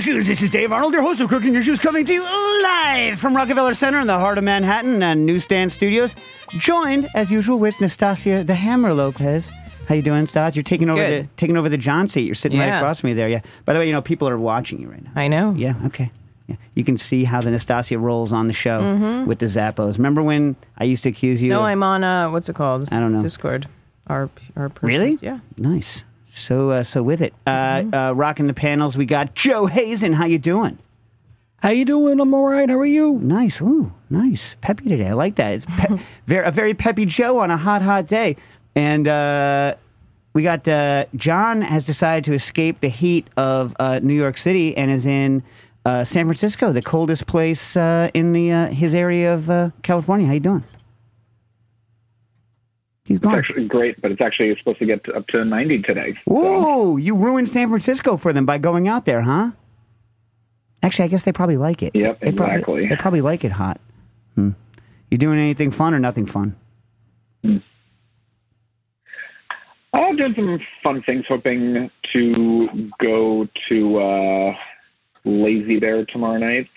Issues. This is Dave Arnold, your host of Cooking Issues, coming to you live from Rockefeller Center in the heart of Manhattan and Newsstand Studios. Joined, as usual, with Nastasia the Hammer Lopez. How you doing, Stas? You're taking over Good. the taking over the John seat. You're sitting right Yeah. across from me there. Yeah. By the way, you know people are watching you right now. I know. Yeah. Okay. Yeah. You can see how the Nastasia rolls on the show with the Zappos. Remember when I used to accuse you? Mm-hmm. No, of, I'm on uh what's it called? I don't know. Discord. Our our person- Really? Yeah. Nice. So uh, so with it, uh, Mm-hmm. uh, rocking the panels. We got Joe Hazen. How you doing? How you doing? I'm all right. How are you? Nice. Ooh, nice. Peppy today. I like that. It's pe- very, a very peppy Joe on a hot, hot day. And uh, we got uh, John has decided to escape the heat of uh, New York City and is in uh, San Francisco, the coldest place uh, in the uh, his area of uh, California. How you doing? He's It's gone. actually great, but it's actually supposed to get up to 90 today. Ooh, you ruined San Francisco for them by going out there, huh? Actually, I guess they probably like it. Yep, they Probably, exactly. they probably like it hot. Hmm. You doing anything fun or nothing fun? I'm doing some fun things, hoping to go to uh, Lazy Bear tomorrow night.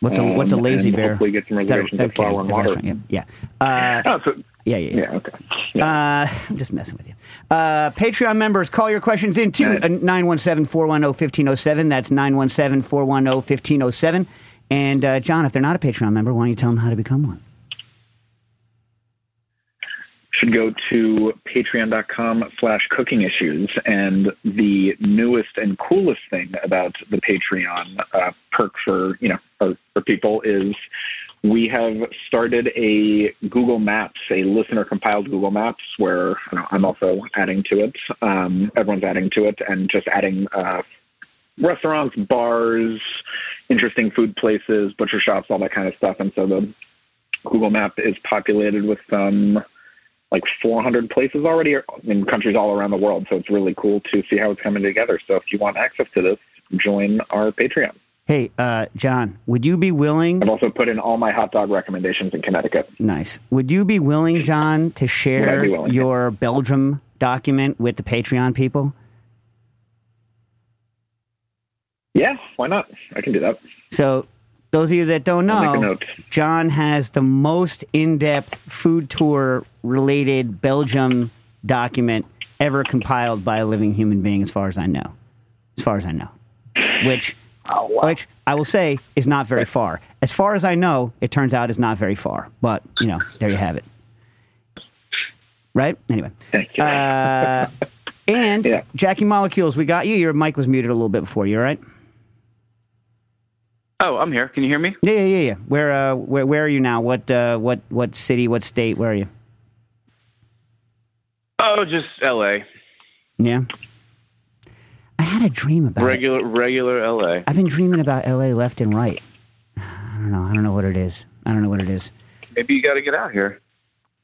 What's a what's a Um, lazy bear? Hopefully get some that- reservations at okay, Flour and Water. Yeah, yeah. Uh, Oh, so, yeah, yeah, yeah. yeah, okay. Yeah. Uh, I'm just messing with you. Uh, Patreon members, call your questions into Right. uh, 917 410 1507. That's 917 410 1507. And uh, John, if they're not a Patreon member, why don't you tell them how to become one? should go to patreon.com slash cooking issues and the newest and coolest thing about the patreon uh, perk for you know for people is we have started a google maps a listener compiled google maps where i'm also adding to it um, everyone's adding to it and just adding uh, restaurants bars interesting food places butcher shops all that kind of stuff and so the google map is populated with um, like 400 places already in countries all around the world. So it's really cool to see how it's coming together. So if you want access to this, join our Patreon. Hey, uh, John, would you be willing? I've also put in all my hot dog recommendations in Connecticut. Nice. Would you be willing, John, to share willing? your Belgium document with the Patreon people? Yeah, why not? I can do that. So, those of you that don't I'll make a know. John has the most in depth food tour related Belgium document ever compiled by a living human being, as far as I know. As far as I know. Which, Oh, wow. which I will say is not very far. As far as I know, it turns out is not very far. But, you know, there you have it. Right? Anyway. Thank you. Uh, and Yeah. Jackie Molecules, we got you. Your mic was muted a little bit before. You all right? Oh, I'm here. Can you hear me? Yeah, yeah, yeah, yeah. Where, uh, where, where are you now? What, uh, what, what city? What state? Where are you? Oh, just L.A. Yeah. I had a dream about it. Regular, regular L.A. I've been dreaming about L.A. left and right. I don't know. I don't know what it is. I don't know what it is. Maybe you got to get out here.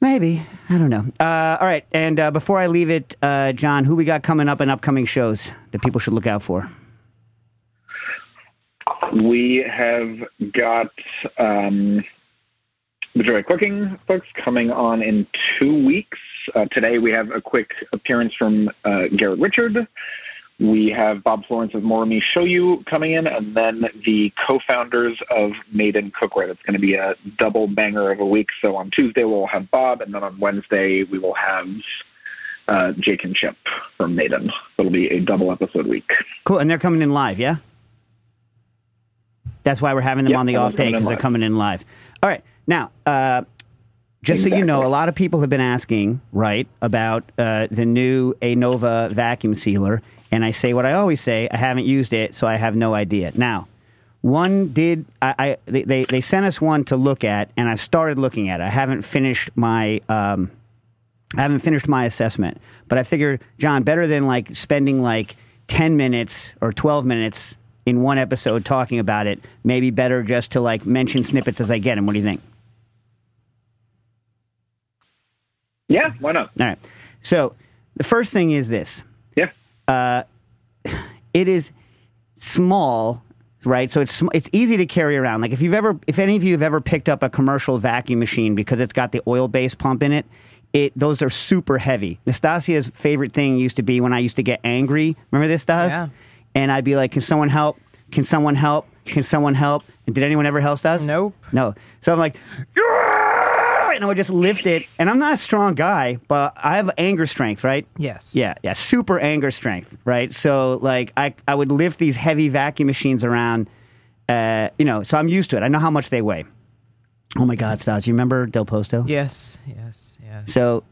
Maybe. I don't know. Uh, all right. And uh, before I leave it, uh, John, who we got coming up in upcoming shows that people should look out for? we have got um, the Joy Cooking books coming on in two weeks. Uh, today we have a quick appearance from uh, Garrett Richard. We have Bob Florence of More Me Show You coming in, and then the co-founders of Made In Cookware. That's going to be a double banger of a week. So on Tuesday we'll have Bob, and then on Wednesday we will have uh, Jake and Chip from Maiden. So It'll be a double episode week. Cool. And they're coming in live, yeah? That's why we're having them Yep, on the off day because they're coming in live. All right. Now, uh, just so you know, a lot of people have been asking, right, about uh, the new Anova vacuum sealer. And I say what I always say I haven't used it, so I have no idea. Now, one did, I, I they, they, sent us one to look at, and I've started looking at it. I haven't finished my. Um, I haven't finished my assessment, but I figured, John, better than like spending like 10 minutes or 12 minutes in one episode talking about it, maybe better just to like mention snippets as I get them. What do you think? Yeah, why not? All right. So the first thing is this Yeah. Uh, it is small, right? So it's it's easy to carry around. Like if you've ever, if any of you have ever picked up a commercial vacuum machine because it's got the oil based pump in it, it those are super heavy. Nastasia's favorite thing used to be when I used to get angry. Remember this, Stas? Yeah. And I'd be like, "Can someone help?" Can someone help? Can someone help? And did anyone ever help us? Nope. No. So I'm like! And I would just lift it. And I'm not a strong guy, but I have anger strength, right? Yes. Yeah, yeah, super anger strength, right? So like I, I would lift these heavy vacuum machines around, uh, you know, so I'm used to it. I know how much they weigh. Oh my God, Stas, you remember Del Posto? Yes. Yes. Yes. So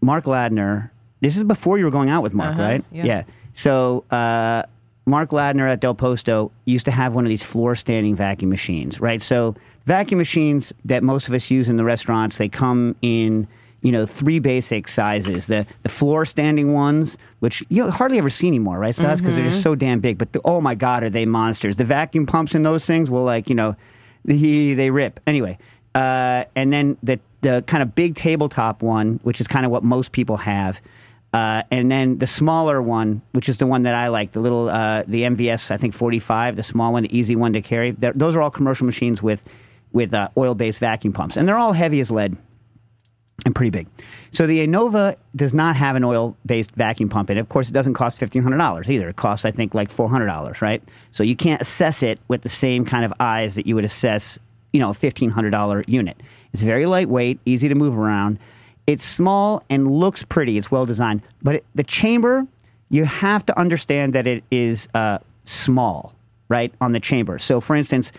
Mark Ladner, this is before you were going out with Mark, Uh-huh, right? yeah. So uh, Mark Ladner at Del Posto used to have one of these floor standing vacuum machines, right? So vacuum machines that most of us use in the restaurants, they come in you know three basic sizes. The the floor standing ones, which you hardly ever see anymore, right? So that's because they're just so damn big. But the, oh my god, are they monsters? The vacuum pumps in those things will like you know, the, they rip anyway. Uh, and then the the kind of big tabletop one, which is kind of what most people have. Uh, and then the smaller one, which is the one that I like, the little uh, the MVS, I think 45, the small one, the easy one to carry. Those are all commercial machines with with uh, oil based vacuum pumps, and they're all heavy as lead and pretty big. So the Anova does not have an oil based vacuum pump and. Of course, it doesn't cost fifteen hundred dollars either. It costs I think like four hundred dollars, right? So you can't assess it with the same kind of eyes that you would assess, you know, a fifteen hundred dollar unit. It's very lightweight, easy to move around. It's small and looks pretty. It's well designed, but it, the chamber you have to understand that it is uh, small, right, on the chamber. So, for instance,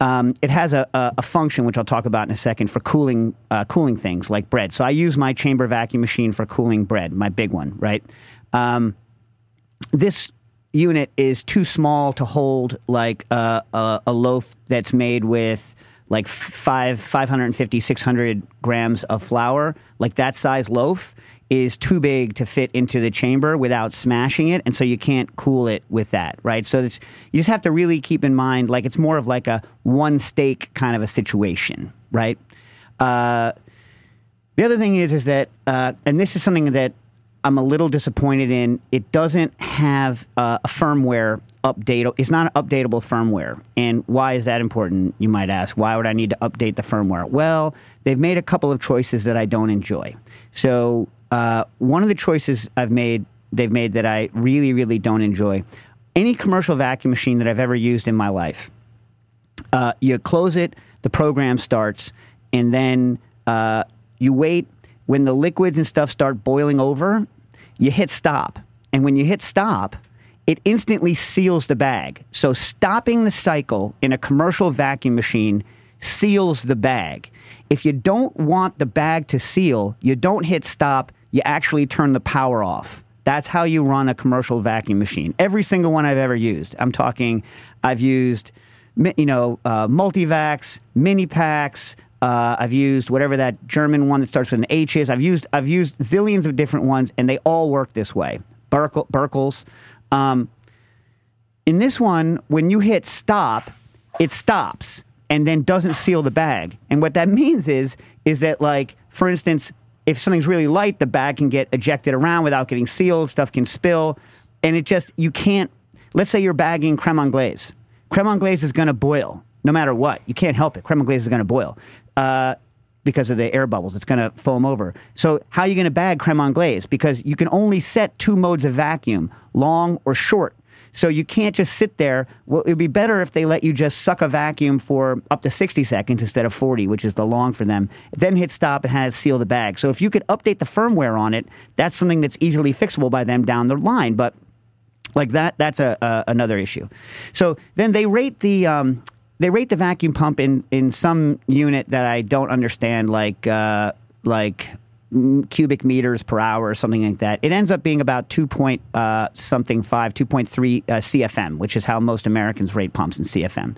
um, it has a, a, a function which I'll talk about in a second for cooling uh, cooling things like bread. So I use my chamber vacuum machine for cooling bread, my big one, right? Um, this unit is too small to hold like uh, a, a loaf that's made with like five 550 600 grams of flour like that size loaf is too big to fit into the chamber without smashing it and so you can't cool it with that right so it's, you just have to really keep in mind like it's more of like a one steak kind of a situation right uh, the other thing is, is that, uh, and this is something that I'm a little disappointed in. It doesn't have uh, a firmware update. It's not an updatable firmware. And why is that important? You might ask. Why would I need to update the firmware? Well, they've made a couple of choices that I don't enjoy. So uh, one of the choices I've made, they've made that I really, really don't enjoy. Any commercial vacuum machine that I've ever used in my life, uh, you close it, the program starts, and then uh, you wait. When the liquids and stuff start boiling over, you hit stop. And when you hit stop, it instantly seals the bag. So stopping the cycle in a commercial vacuum machine seals the bag. If you don't want the bag to seal, you don't hit stop, you actually turn the power off. That's how you run a commercial vacuum machine. Every single one I've ever used. I'm talking, I've used, you know, uh, multivacs, Minipacks. Uh, I've used whatever that German one that starts with an H is. I've used I've used zillions of different ones, and they all work this way. Berkel, Berkel's. Um, in this one, when you hit stop, it stops and then doesn't seal the bag. And what that means is, is that like, for instance, if something's really light, the bag can get ejected around without getting sealed. Stuff can spill, and it just you can't. Let's say you're bagging creme anglaise. Creme anglaise is going to boil no matter what. You can't help it. Creme anglaise is going to boil. Uh, because of the air bubbles. It's going to foam over. So, how are you going to bag creme anglaise? Because you can only set two modes of vacuum, long or short. So, you can't just sit there. Well, it would be better if they let you just suck a vacuum for up to 60 seconds instead of 40, which is the long for them. Then hit stop and have it seal the bag. So, if you could update the firmware on it, that's something that's easily fixable by them down the line. But like that that's a, a another issue so then they rate the um, they rate the vacuum pump in in some unit that i don't understand like uh, like cubic meters per hour or something like that it ends up being about 2 point uh, something 5 2.3 uh, cfm which is how most americans rate pumps in cfm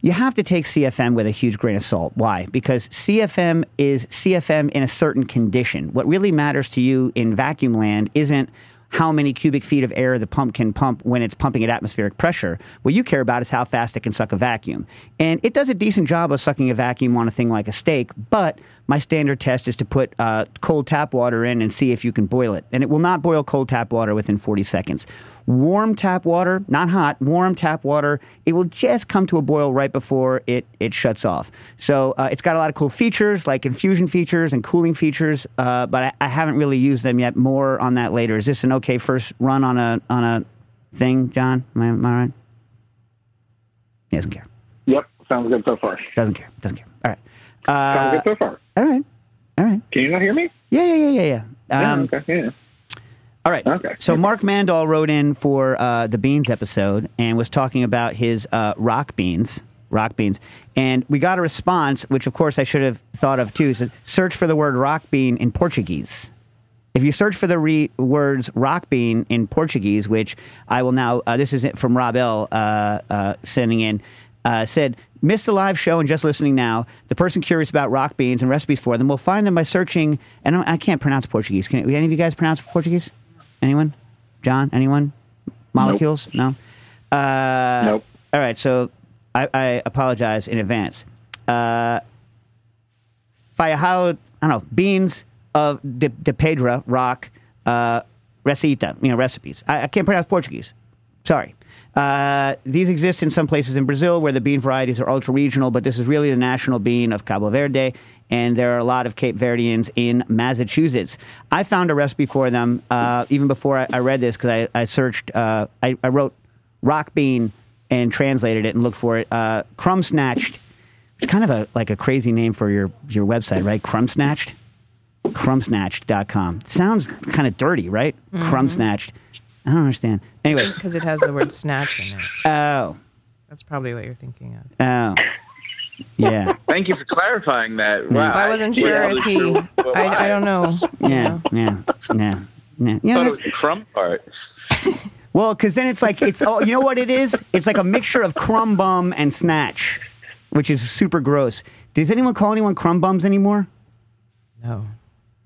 you have to take CFM with a huge grain of salt. Why? Because CFM is CFM in a certain condition. What really matters to you in vacuum land isn't how many cubic feet of air the pump can pump when it's pumping at atmospheric pressure. What you care about is how fast it can suck a vacuum. And it does a decent job of sucking a vacuum on a thing like a steak, but my standard test is to put uh, cold tap water in and see if you can boil it. And it will not boil cold tap water within 40 seconds. Warm tap water, not hot, warm tap water, it will just come to a boil right before it, it shuts off. So uh, it's got a lot of cool features like infusion features and cooling features, uh, but I, I haven't really used them yet. More on that later. Is this an okay first run on a on a thing, John? Am I, am I right? He doesn't care. Yep, sounds good so far. Doesn't care. Doesn't care. All right. Sounds Uh, good so far. all right. All right. Can you not hear me? Yeah, yeah, yeah, yeah, yeah. Yeah, Um, okay, yeah. All right. Okay. So Mark Mandel wrote in for uh, the beans episode and was talking about his uh, rock beans, rock beans, and we got a response, which of course I should have thought of too. Said, search for the word rock bean in Portuguese. If you search for the re- words rock bean in Portuguese, which I will now, uh, this is it from Rob L. Uh, uh, sending in, uh, said, missed the live show and just listening now. The person curious about rock beans and recipes for them will find them by searching, and I I can't pronounce Portuguese. Can any of you guys pronounce Portuguese? Anyone? John? Anyone? Molecules? No? Uh, Nope. All right, so I, I apologize in advance. Uh, Fajao, I don't know, beans of de, de pedra, rock, uh, you know, recipes. I, I can't pronounce Portuguese. Sorry. Uh, these exist in some places in Brazil where the bean varieties are ultra regional, but this is really the national bean of Cabo Verde, and there are a lot of Cape Verdeans in Massachusetts. I found a recipe for them uh, even before I, I read this because I, I searched, uh, I, I wrote rock bean and translated it and looked for it. Uh, crumb snatched, it's kind of a like a crazy name for your, your website, right? Crumb snatched? Crumbsnatched.com. Sounds kind of dirty, right? Mm-hmm. Crumb snatched. I don't understand. Anyway, Because it has the word snatch in it. oh, That's probably what you're thinking of. oh, yeah, Thank you for clarifying that. Wow. I wasn't sure Yeah, if he. well, I, I don't know. yeah, yeah, yeah, yeah. I yeah it was the crumb part. well, because then it's like it's oh, you know what it is? It's like a mixture of crumb bum and snatch, which is super gross. Does anyone call anyone crumb bums anymore? No.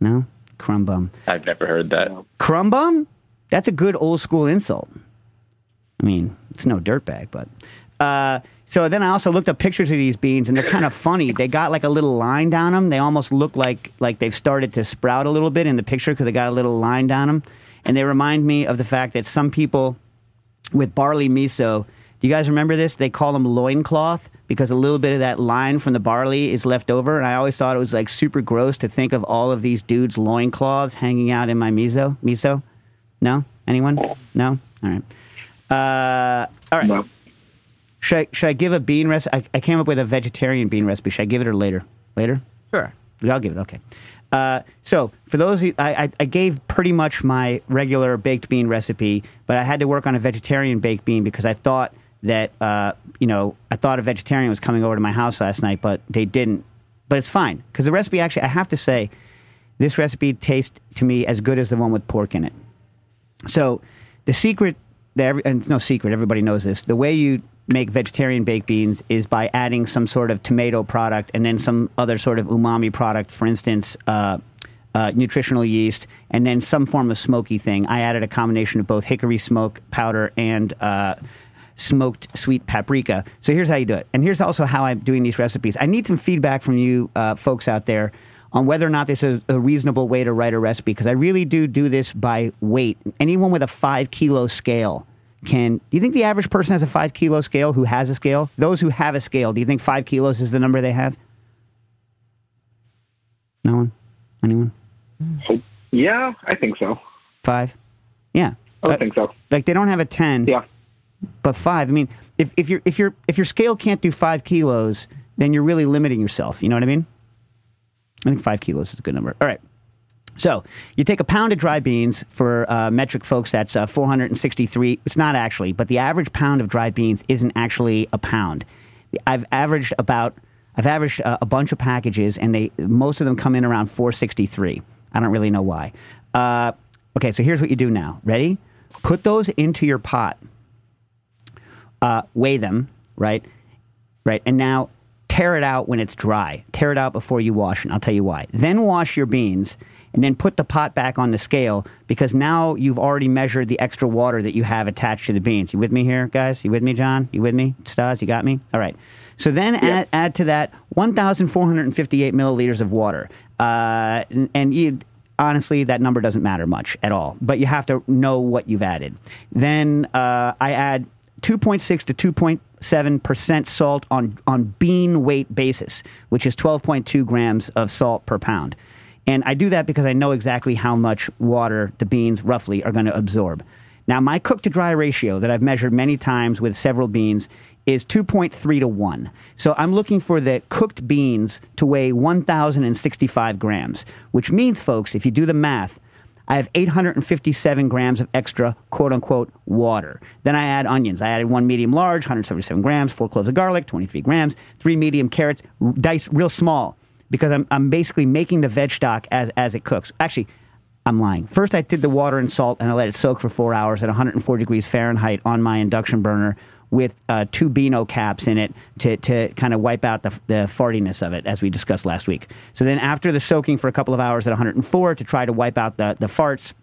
No, crumb bum. I've never heard that. Crumb bum? That's a good old school insult. I mean, it's no dirtbag, but. Uh, so then I also looked up pictures of these beans, and they're kind of funny. They got like a little line down them. They almost look like like they've started to sprout a little bit in the picture because they got a little line down them, and they remind me of the fact that some people with barley miso. Do you guys remember this? They call them loincloth because a little bit of that line from the barley is left over. And I always thought it was like super gross to think of all of these dudes' loincloths hanging out in my miso. Miso? No? Anyone? No? All right. Uh, all right. No. Should I, should I give a bean recipe? I, I came up with a vegetarian bean recipe. Should I give it or later? Later? Sure. I'll give it. Okay. Uh, so for those, I, I, I gave pretty much my regular baked bean recipe, but I had to work on a vegetarian baked bean because I thought that uh, you know I thought a vegetarian was coming over to my house last night, but they didn't. But it's fine because the recipe actually, I have to say, this recipe tastes to me as good as the one with pork in it. So the secret, that every, and it's no secret, everybody knows this. The way you make vegetarian baked beans is by adding some sort of tomato product and then some other sort of umami product, for instance, uh, uh, nutritional yeast, and then some form of smoky thing. I added a combination of both hickory smoke powder and uh, smoked sweet paprika. So here's how you do it. And here's also how I'm doing these recipes. I need some feedback from you uh, folks out there on whether or not this is a reasonable way to write a recipe because I really do do this by weight. Anyone with a five kilo scale can. Do you think the average person has a five kilo scale who has a scale? Those who have a scale, do you think five kilos is the number they have? No one? Anyone? Yeah, I think so. Five? Yeah. I Uh, think so. like they don't have a 10 Yeah. But five i mean if, if your if your if your scale can't do five kilos then you're really limiting yourself. You know what i mean? I think five kilos is a good number. All right. So you take a pound of dry beans for uh, metric folks that's uh, 463 it's not actually but the average pound of dried beans isn't actually a pound. I've averaged about i've averaged uh, a bunch of packages and they most of them come in around 463 i don't really know why. Uh, okay so here's what you do now. Ready? Put those into your pot uh, weigh them, right? Right. And now tear it out when it's dry. Tear it out before you wash, and I'll tell you why. Then wash your beans, and then put the pot back on the scale because now you've already measured the extra water that you have attached to the beans. You with me here, guys? You with me, John? You with me? Stas, you got me? All right. So then add, add to that 1,458 milliliters of water. Uh, and, and you honestly, that number doesn't matter much at all. But you have to know what you've added. Then uh, I add 2.6 to 2.7 percent salt on on bean weight basis, which is 12.2 grams of salt per pound. And I do that because I know exactly how much water the beans roughly are going to absorb. Now, my cook to dry ratio that I've measured many times with several beans is 2.3 to 1. So I'm looking for the cooked beans to weigh 1,065 grams, which means, folks, if you do the math, I have 857 grams of extra quote unquote water. Then I add onions. I added one medium large, 177 grams, four cloves of garlic, 23 grams, three medium carrots, diced real small because I'm, I'm basically making the veg stock as, as it cooks. Actually, I'm lying. First, I did the water and salt and I let it soak for four hours at 104 degrees Fahrenheit on my induction burner with uh, two Beano caps in it to, to kind of wipe out the, the fartiness of it, as we discussed last week. So then, after the soaking for a couple of hours at 104 to try to wipe out the, the farts,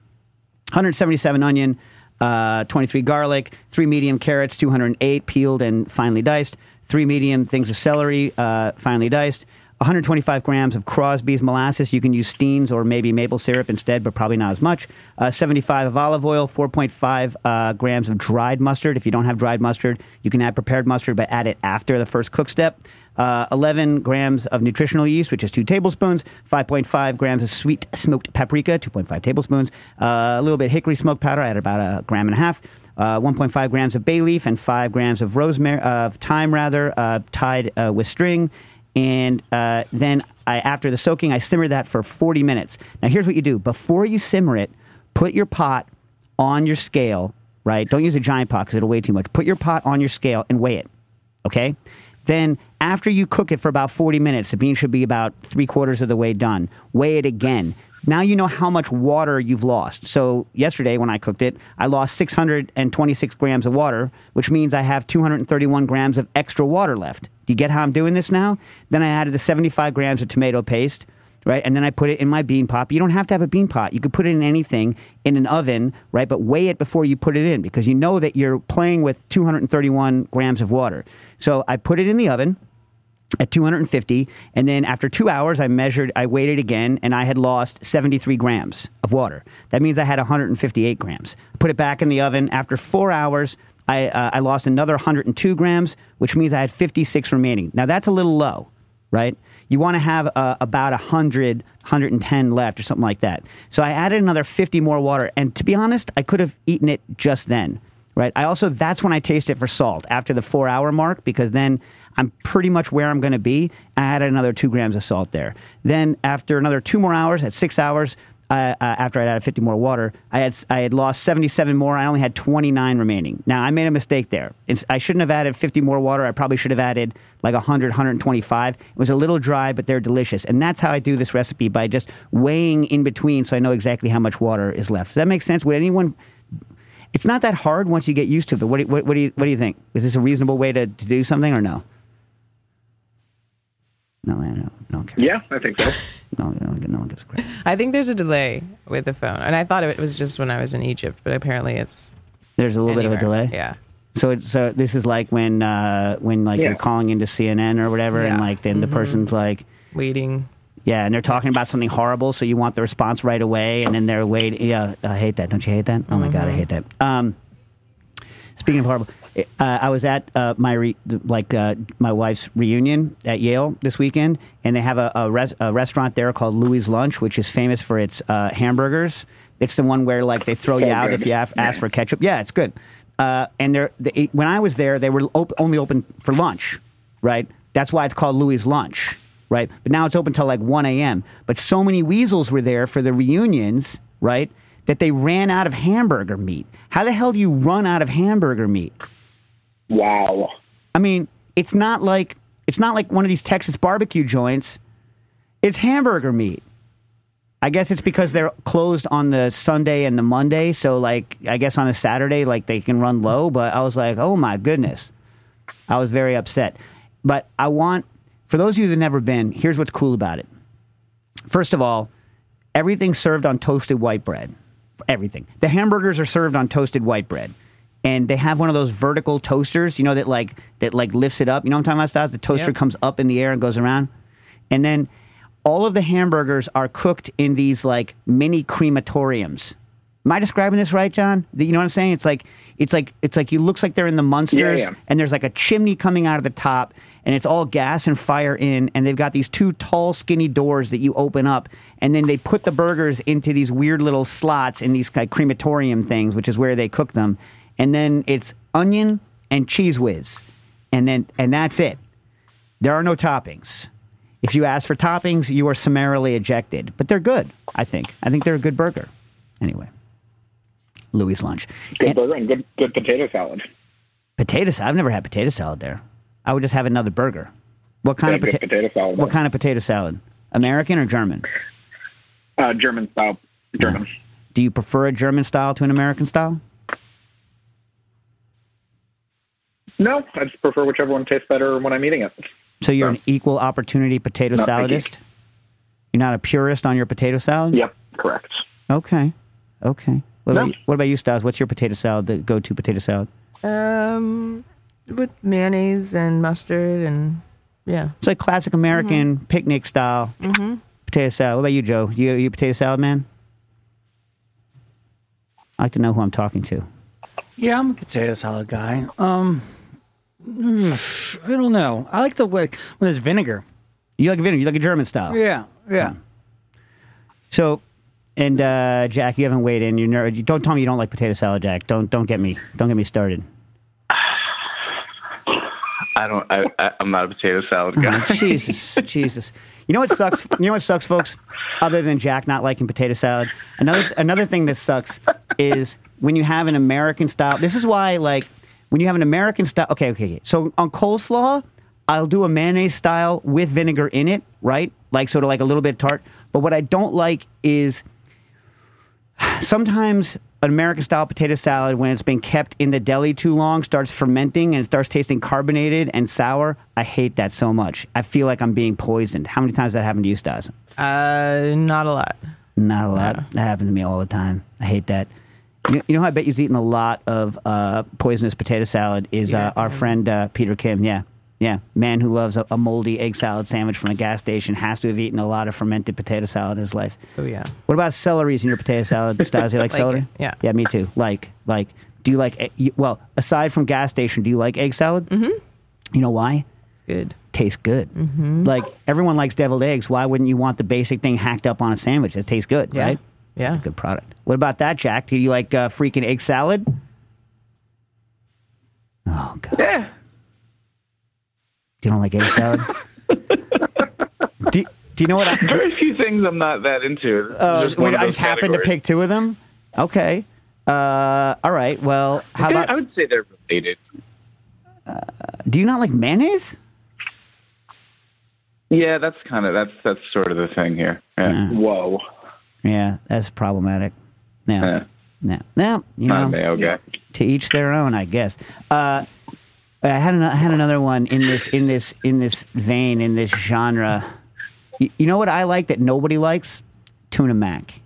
177 onion, uh, 23 garlic, three medium carrots, 208 peeled and finely diced, three medium things of celery, uh, finely diced. 125 grams of Crosby's molasses. You can use Steens or maybe maple syrup instead, but probably not as much. Uh, 75 of olive oil, 4.5 uh, grams of dried mustard. If you don't have dried mustard, you can add prepared mustard, but add it after the first cook step. Uh, 11 grams of nutritional yeast, which is two tablespoons. 5.5 grams of sweet smoked paprika, 2.5 tablespoons. Uh, a little bit hickory smoked powder, add about a gram and a half. Uh, 1.5 grams of bay leaf and 5 grams of rosemary, of thyme rather, uh, tied uh, with string and uh, then I, after the soaking, I simmer that for 40 minutes. Now, here's what you do before you simmer it, put your pot on your scale, right? Don't use a giant pot because it'll weigh too much. Put your pot on your scale and weigh it, okay? Then, after you cook it for about 40 minutes, the bean should be about three quarters of the way done. Weigh it again. Now you know how much water you've lost. So, yesterday when I cooked it, I lost 626 grams of water, which means I have 231 grams of extra water left. Do you get how I'm doing this now? Then I added the 75 grams of tomato paste, right? And then I put it in my bean pot. You don't have to have a bean pot. You could put it in anything in an oven, right? But weigh it before you put it in because you know that you're playing with 231 grams of water. So I put it in the oven at 250 and then after two hours i measured i weighed it again and i had lost 73 grams of water. That means i had 158 grams. Put it back in the oven. After four hours I, uh, I lost another 102 grams which means i had 56 remaining. Now that's a little low right? You want to have uh, about 100 110 left or something like that. So i added another 50 more water and to be honest i could have eaten it just then right? I also that's when i taste it for salt after the four hour mark because then I'm pretty much where I'm going to be. I added another two grams of salt there. Then after another two more hours, at six hours, uh, uh, after I'd added 50 more water, I had I had lost 77 more. I only had 29 remaining. Now I made a mistake there. It's, I shouldn't have added 50 more water. I probably should have added like 100, 125. It was a little dry, but they're delicious. And that's how I do this recipe by just weighing in between, so I know exactly how much water is left. Does that make sense? Would anyone? It's not that hard once you get used to it. But what do, what, what do you what do you think? Is this a reasonable way to, to do something or no? No, no, no, no one cares. Yeah, I think so. No, no, no one gives a crap. I think there's a delay with the phone, and I thought it was just when I was in Egypt, but apparently it's There's a little bit of a anywhere. delay. Yeah. So it's so this is like when uh, when like Yeah. you're calling into CNN or whatever, and Yeah. Mm-hmm. like then the person's like, Waiting. yeah, and they're talking about something horrible, so you want the response right away, and then they're waiting. Yeah, I hate that. Don't you hate that? Oh my god, I hate that. Um, speaking of horrible, uh, I was at uh, my re- like uh, my wife's reunion at Yale this weekend, and they have a, a, res- a restaurant there called Louis Lunch, which is famous for its uh, hamburgers. It's the one where like they throw you out if you have, ask for ketchup. Yeah, it's good. Uh, and they, when I was there, they were op- only open for lunch, right? That's why it's called Louis Lunch, right? But now it's open till like 1 a.m. But so many weasels were there for the reunions, right? That they ran out of hamburger meat. How the hell do you run out of hamburger meat? Wow. I mean, it's not like it's not like one of these Texas barbecue joints. It's hamburger meat. I guess it's because they're closed on the Sunday and the Monday, so like I guess on a Saturday like they can run low, but I was like, "Oh my goodness." I was very upset. But I want for those of you that have never been, here's what's cool about it. First of all, everything's served on toasted white bread. Everything. The hamburgers are served on toasted white bread. And they have one of those vertical toasters, you know, that like that like lifts it up. You know what I'm talking about, Stas? The toaster Yep. comes up in the air and goes around. And then all of the hamburgers are cooked in these like mini crematoriums. Am I describing this right, John? You know what I'm saying? It's like it's like it's like you looks like they're in the Munsters, Yeah, yeah. and there's like a chimney coming out of the top, and it's all gas and fire in, and they've got these two tall, skinny doors that you open up, and then they put the burgers into these weird little slots in these like crematorium things, which is where they cook them, and then it's onion and cheese whiz, and then and that's it. There are no toppings. If you ask for toppings, you are summarily ejected. But they're good, I think. I think they're a good burger. Anyway, Louis lunch. Good And burger and good good potato salad. potato salad. I've never had potato salad there. I would just have another burger. What kind of pota- potato salad. What kind of potato salad? American or German? Uh, German style. German. Do you prefer a German style to an American style? No, I just prefer whichever one tastes better when I'm eating it. So you're No. an equal opportunity potato Not saladist? You're not a purist on your potato salad? Yep, correct. Okay. Okay. What about, you, what about you, Stas? What's your potato salad, the go to potato salad? Um, with mayonnaise and mustard and yeah. It's like classic American Mm-hmm. picnic style potato salad. What about you, Joe? You, you a potato salad man? I like to know who I'm talking to. Yeah, I'm a potato salad guy. Um, I don't know. I like the way when there's vinegar. You like vinegar? You like a German style? Yeah, yeah. So, and uh, Jack, you haven't weighed in. You're ner- you don't tell me you don't like potato salad, Jack. Don't don't get me don't get me started. I don't. I, I, I'm not a potato salad guy. Jesus, Jesus. You know what sucks? You know what sucks, folks? Other than Jack not liking potato salad, another another thing that sucks is when you have an American style. This is why, like, when you have an American style. Okay, okay, okay. So on coleslaw, I'll do a mayonnaise style with vinegar in it, right? Like sort of like a little bit tart. But what I don't like is sometimes an American style potato salad, when it's been kept in the deli too long, starts fermenting and it starts tasting carbonated and sour. I hate that so much. I feel like I'm being poisoned. How many times has that happened to you, Stas? Uh, not a lot. Not a lot. That happens to me all the time. I hate that. You know, you know who I bet you's eaten a lot of uh, poisonous potato salad is uh, our friend uh, Peter Kim. Yeah. Yeah. Man who loves a, a moldy egg salad sandwich from a gas station has to have eaten a lot of fermented potato salad in his life. Oh yeah. What about celeries in your potato salad, Stas? You like, Like celery? yeah. Yeah, me too. Like, like, do you like, well, aside from gas station, do you like egg salad? Mm-hmm. You know why? It's good. Tastes good. Mm-hmm. Like, everyone likes deviled eggs. Why wouldn't you want the basic thing hacked up on a sandwich? that tastes good, Yeah. right? Yeah. It's a good product. What about that, Jack? Do you like uh, freaking egg salad? Oh, God. yeah. You don't like egg salad? do, do you know what I, do, Very few things I'm not that into. Uh, Just wait, I those just happened to pick two of them. Okay. Uh, all right. Well, how Yeah, about? I would say they're related. do you not like mayonnaise? Yeah, that's kind of that's that's sort of the thing here. Yeah. Whoa. Yeah, that's problematic. Yeah. Yeah. Yeah. Now you know, to each their own, I guess. Uh, I had an, I had another one in this in this in this vein in this genre. You, you know what I like that nobody likes? Tuna mac.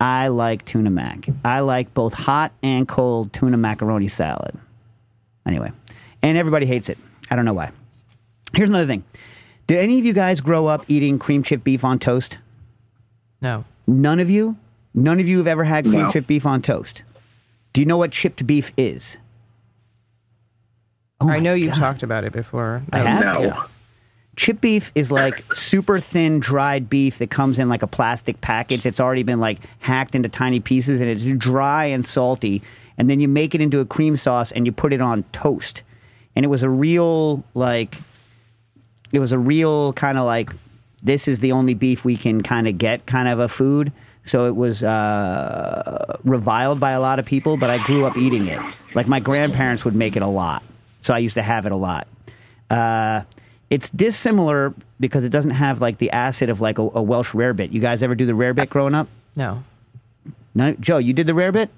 I like tuna mac. I like both hot and cold tuna macaroni salad. Anyway, and everybody hates it. I don't know why. Here's another thing. Did any of you guys grow up eating cream chip beef on toast? No. None of you? None of you have ever had cream No. chip beef on toast? Do you know what chipped beef is? Oh I know you've God. talked about it before. I have? No. Yeah. Chip beef is like super thin dried beef that comes in like a plastic package that's already been like hacked into tiny pieces and it's dry and salty. And then you make it into a cream sauce and you put it on toast. And it was a real like it was a real kind of like this is the only beef we can kind of get kind of a food. So it was uh, reviled by a lot of people, but I grew up eating it. Like my grandparents would make it a lot, so I used to have it a lot. Uh, it's dissimilar because it doesn't have like the acid of like a, a Welsh rarebit. You guys ever do the rarebit growing up? No. No, Joe, you did the rarebit.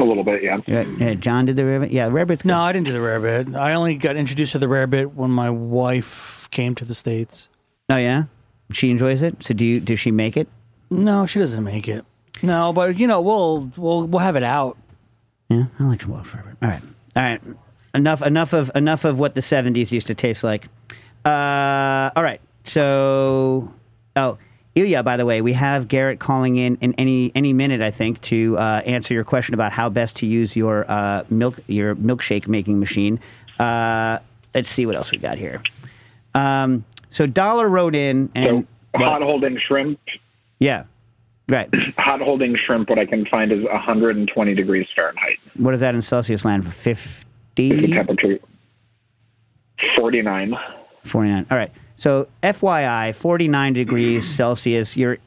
A little bit, yeah. Yeah, yeah, John did the rarebit. Yeah, rarebit's good. No, I didn't do the rarebit. I only got introduced to the rarebit when my wife came to the states. Oh yeah, she enjoys it. So do you? Does she make it? No, she doesn't make it. No, but you know we'll we'll we'll have it out. Yeah, I like Welsh rarebit. All right, all right. Enough, enough of enough of what the '70s used to taste like. Uh, all right. So, oh, Ilya, by the way, we have Garrett calling in in any any minute, I think, to uh, answer your question about how best to use your uh, milk your milkshake making machine. Uh, let's see what else we got here. Um, so Dollar wrote in and so hot holding shrimp. Yeah, right. Hot holding shrimp. What I can find is 120 degrees Fahrenheit. What is that in Celsius land? Fifty. The temperature. 49. 49. All right. So FYI, 49 degrees Celsius. You're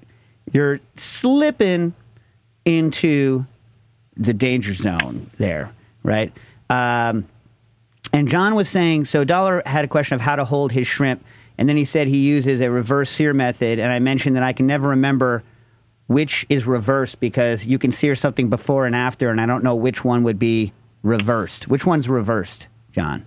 you're slipping into the danger zone there, right? Um, and John was saying, so Dollar had a question of how to hold his shrimp, and then he said he uses a reverse sear method, and I mentioned that I can never remember which is reversed because you can sear something before and after, and I don't know which one would be reversed. Which one's reversed, John?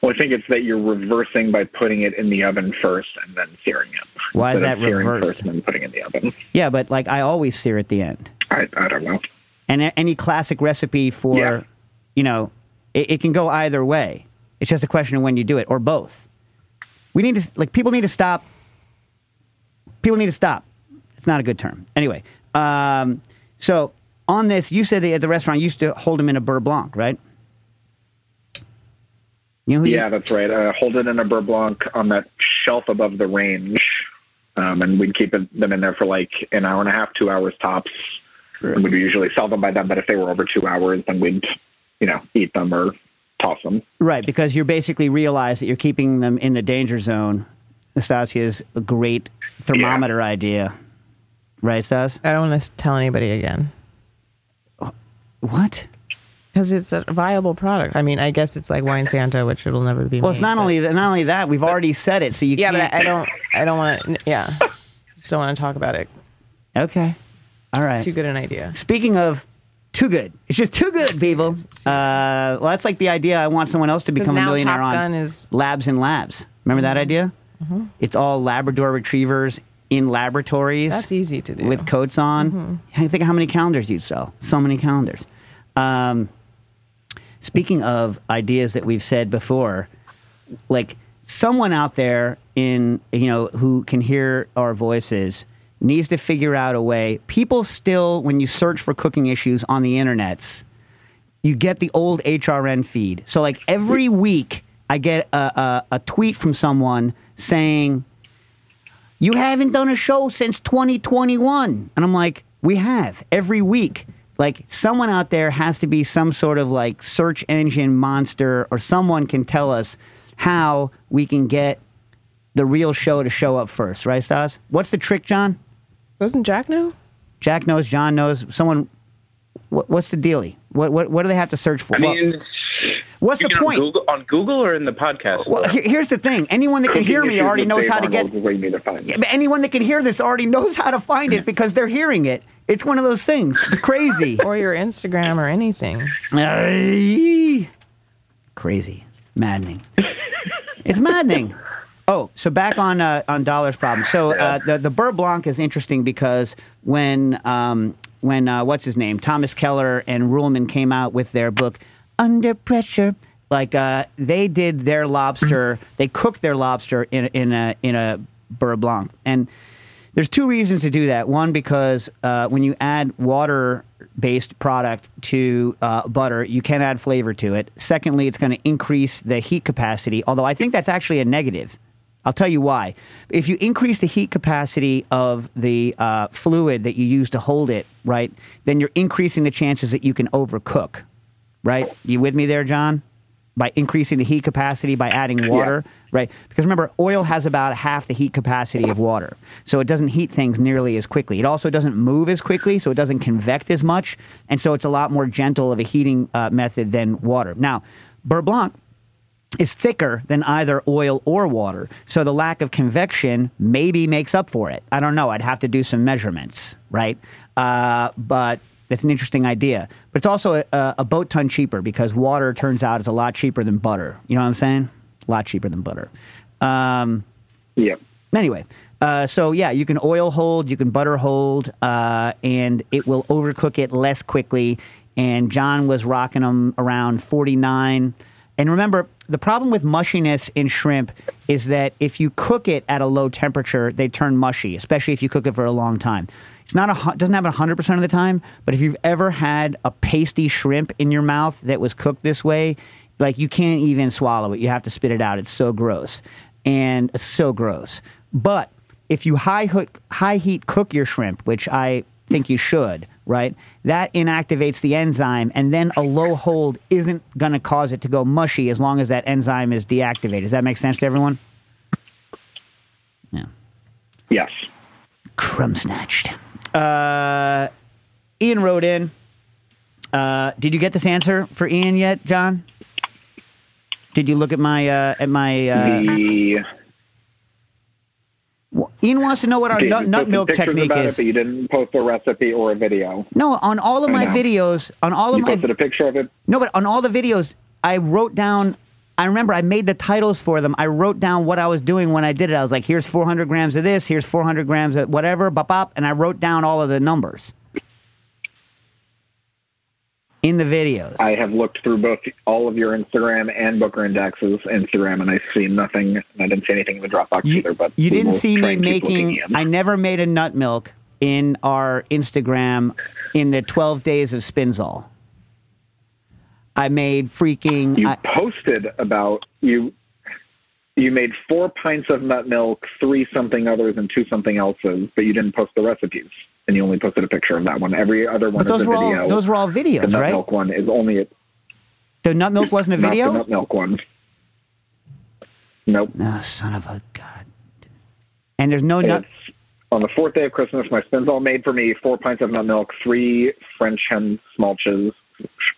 Well, I think it's that you're reversing by putting it in the oven first and then searing it. Why is that reversed? And then putting it in the oven. Yeah, but like I always sear at the end. I, I don't know. And any classic recipe for, Yeah. you know, it, it can go either way. It's just a question of when you do it, or both. We need to like people need to stop. People need to stop. It's not a good term. Anyway, um, so on this, you said that at the restaurant you used to hold them in a beurre blanc, right? You know who you- Yeah, that's right. Uh, hold it in a beurre blanc on that shelf above the range, um, and we'd keep it, them in there for like an hour and a half, two hours tops. And we'd usually sell them by then, but if they were over two hours, then we'd, you know, eat them or toss them. Right, because you're basically realize that you're keeping them in the danger zone. Nastasia's a great thermometer idea. Right, Stas? I don't want to tell anybody again What? because it's a viable product. I mean, I guess it's like Wine Santa, which it'll never be. Well, it's not but- only that, not only that, we've already said it, so you Yeah, can't. but I, I don't. I don't want to. Yeah, just don't want to talk about it. okay, all right. It's too good an idea. Speaking of too good, it's just too good, people. Uh, well, that's like the idea. I want someone else to become a now millionaire Top on Gun is- Labs and Labs. Remember that idea? It's all Labrador retrievers in laboratories. That's easy to do. with coats on. I think of how many calendars you'd sell. So many calendars. Um, speaking of ideas that we've said before, like someone out there in you know who can hear our voices needs to figure out a way. People still, when you search for cooking issues on the internets, you get the old HRN feed. So like every week, I get a, a, a tweet from someone saying, "You haven't done a show since 2021," and I'm like, "We have every week." Like someone out there has to be some sort of like search engine monster, or someone can tell us how we can get the real show to show up first, right, Stas? What's the trick, John? Doesn't Jack know? Jack knows, John knows. Someone, what, what's the dealie? What, what what do they have to search for? I Well, mean, what's the point? On Google, on Google or in the podcast? Well, he- here's the thing. Anyone that can hear me already knows how to get. Where you need to find Yeah, it. but anyone that can hear this already knows how to find it because they're hearing it. It's one of those things. It's crazy. Or your Instagram or anything. Ay. crazy, maddening. It's maddening. Oh, so back on uh, on Dollar's problem. So uh, the the Beurre Blanc is interesting because when um, when uh, what's his name Thomas Keller and Ruhlman came out with their book Under Pressure, like uh, they did their lobster, they cooked their lobster in a- in a in a Beurre Blanc, and there's two reasons to do that. One, because uh, when you add water based product to uh, butter, you can add flavor to it. Secondly, it's going to increase the heat capacity, although I think that's actually a negative. I'll tell you why. If you increase the heat capacity of the uh, fluid that you use to hold it, right, then you're increasing the chances that you can overcook, right? You with me there, John? By increasing the heat capacity by adding water, right? Because remember, oil has about half the heat capacity of water. So it doesn't heat things nearly as quickly. It also doesn't move as quickly, so it doesn't convect as much. And so it's a lot more gentle of a heating uh, method than water. Now, Beurre Blanc is thicker than either oil or water. So the lack of convection maybe makes up for it. I don't know. I'd have to do some measurements, right? Uh, but it's an interesting idea. But it's also a, a boat ton cheaper because water turns out is a lot cheaper than butter. You know what I'm saying? A lot cheaper than butter. Um, Yeah. Anyway, uh, so yeah, you can oil hold, you can butter hold, uh, and it will overcook it less quickly. And John was rocking them around 49. And remember, the problem with mushiness in shrimp is that if you cook it at a low temperature, they turn mushy, especially if you cook it for a long time. It's not a doesn't happen 100% of the time, but if you've ever had a pasty shrimp in your mouth that was cooked this way, like you can't even swallow it. You have to spit it out. It's so gross. And so gross. But if you high hook, high heat cook your shrimp, which I think you should, right? That inactivates the enzyme, and then a low hold isn't going to cause it to go mushy as long as that enzyme is deactivated. Does that make sense to everyone? Yeah. Yes. Crumb snatched. Uh, Ian wrote in. Uh, did you get this answer for Ian yet, John? Did you look at my uh, at my? Uh, the Ian wants to know what our nut, nut milk technique is. It, but you didn't post a recipe or a video. No, on all of I my know. videos, on all of You my posted a picture of it. no, but on all the videos, I wrote down. I remember I made the titles for them. I wrote down what I was doing when I did it. I was like, "Here's 400 grams of this. Here's 400 grams of whatever." Bop bop, and I wrote down all of the numbers in the videos. I have looked through both all of your Instagram and Booker and Dax's Instagram, and I see nothing. I didn't see anything in the Dropbox you, either. But you didn't see me and keep looking making. I never made a nut milk in our Instagram in the 12 days of Spinzall. I made freaking. You I, posted about you. You made four pints of nut milk, three something others, and two something else's, but you didn't post the recipes, and you only posted a picture of that one. Every other one but those is a were video. all those were all videos, the nut right? milk one is only a, The nut milk wasn't a video. the nut milk one. Nope. Oh, son of a god! And there's no nut. On the fourth day of Christmas. My Spinzall made for me four pints of nut milk, three French hen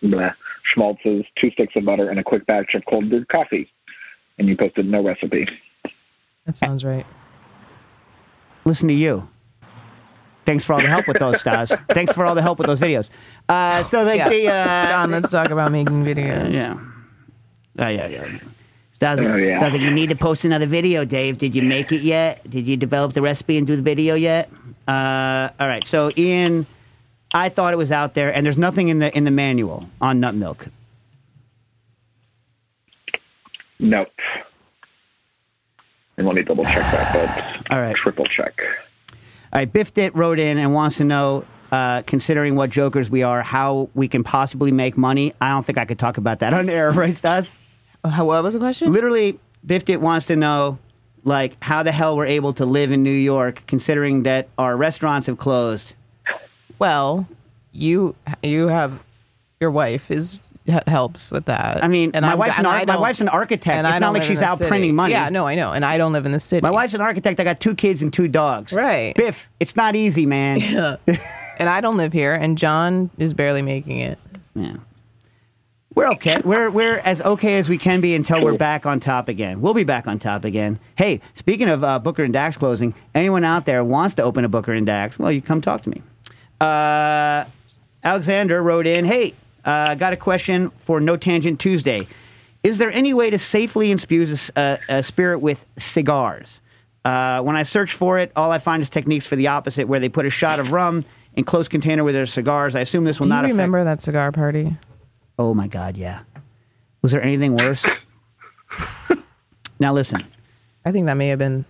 bleh, schmaltzes, two sticks of butter, and a quick batch of cold brewed coffee. And you posted no recipe. That sounds right. Listen to you. Thanks for all the help with those stars. Thanks for all the help with those videos. Uh, so like Yeah. the uh, John, let's talk about making videos. yeah, uh, yeah, yeah. Stars, Oh, yeah. Stars like, you need to post another video, Dave. Did you make it yet? Did you develop the recipe and do the video yet? Uh, all right. So Ian, I thought it was out there, and there's nothing in the in the manual on nut milk. Nope. And let me double check that, but All right. triple check. All right, Biff Dit wrote in and wants to know, uh, considering what jokers we are, how we can possibly make money. I don't think I could talk about that on air, right, Stas? How, what was the question? Literally, Biff Dit wants to know, like, how the hell we're able to live in New York, considering that our restaurants have closed. Well, you you have your wife is helps with that. I mean, my I'm- wife's an and I my wife's an architect. and It's not like she's out city. printing money. Yeah, no, I know, and I don't live in the city. My wife's an architect. I got two kids and two dogs. Right. Biff, it's not easy, man. Yeah. and I don't live here, and John is barely making it. Yeah. We're okay. We're we're as okay as we can be until we're back on top again. We'll be back on top again. Hey, speaking of uh, Booker and Dax closing, anyone out there wants to open a Booker and Dax? Well, you come talk to me. Uh, Alexander wrote in, "Hey, uh, got a question for No Tangent Tuesday. Is there any way to safely infuse a, a, a spirit with cigars? Uh, when I search for it, all I find is techniques for the opposite, where they put a shot of rum in closed container with their cigars. I assume this will not. Do you not affect." remember that cigar party? Oh my God, yeah. Was there anything worse? now listen. I think that may have been.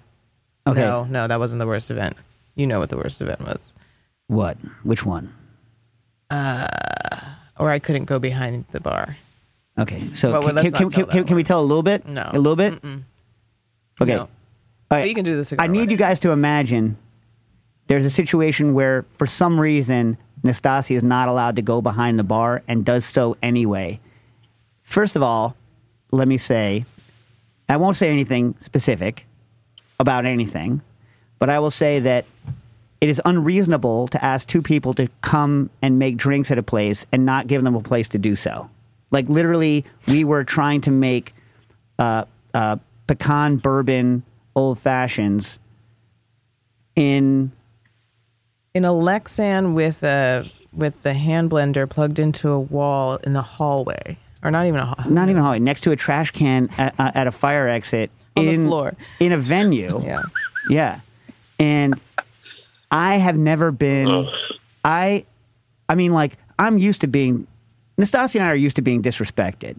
Okay. No, no, that wasn't the worst event. You know what the worst event was. What? Which one? Or I couldn't go behind the bar. Okay. So Well, can, let's can, not can, tell can, that can we tell a little bit? No. A little bit? Okay. No. All right. But you can do the cigar I need one. you guys to imagine there's a situation where, for some reason, Nastasi is not allowed to go behind the bar and does so anyway. First of all, let me say, I won't say anything specific about anything, but I will say that it is unreasonable to ask two people to come and make drinks at a place and not give them a place to do so. Like literally, we were trying to make uh, uh, pecan bourbon old fashions in in a Lexan with a with the hand blender plugged into a wall in the hallway, or not even a hall. not even a hallway next to a trash can at, uh, at a fire exit On the in floor. in a venue. Yeah. Yeah. And I have never been I I mean like I'm used to being Nastasi and I are used to being disrespected.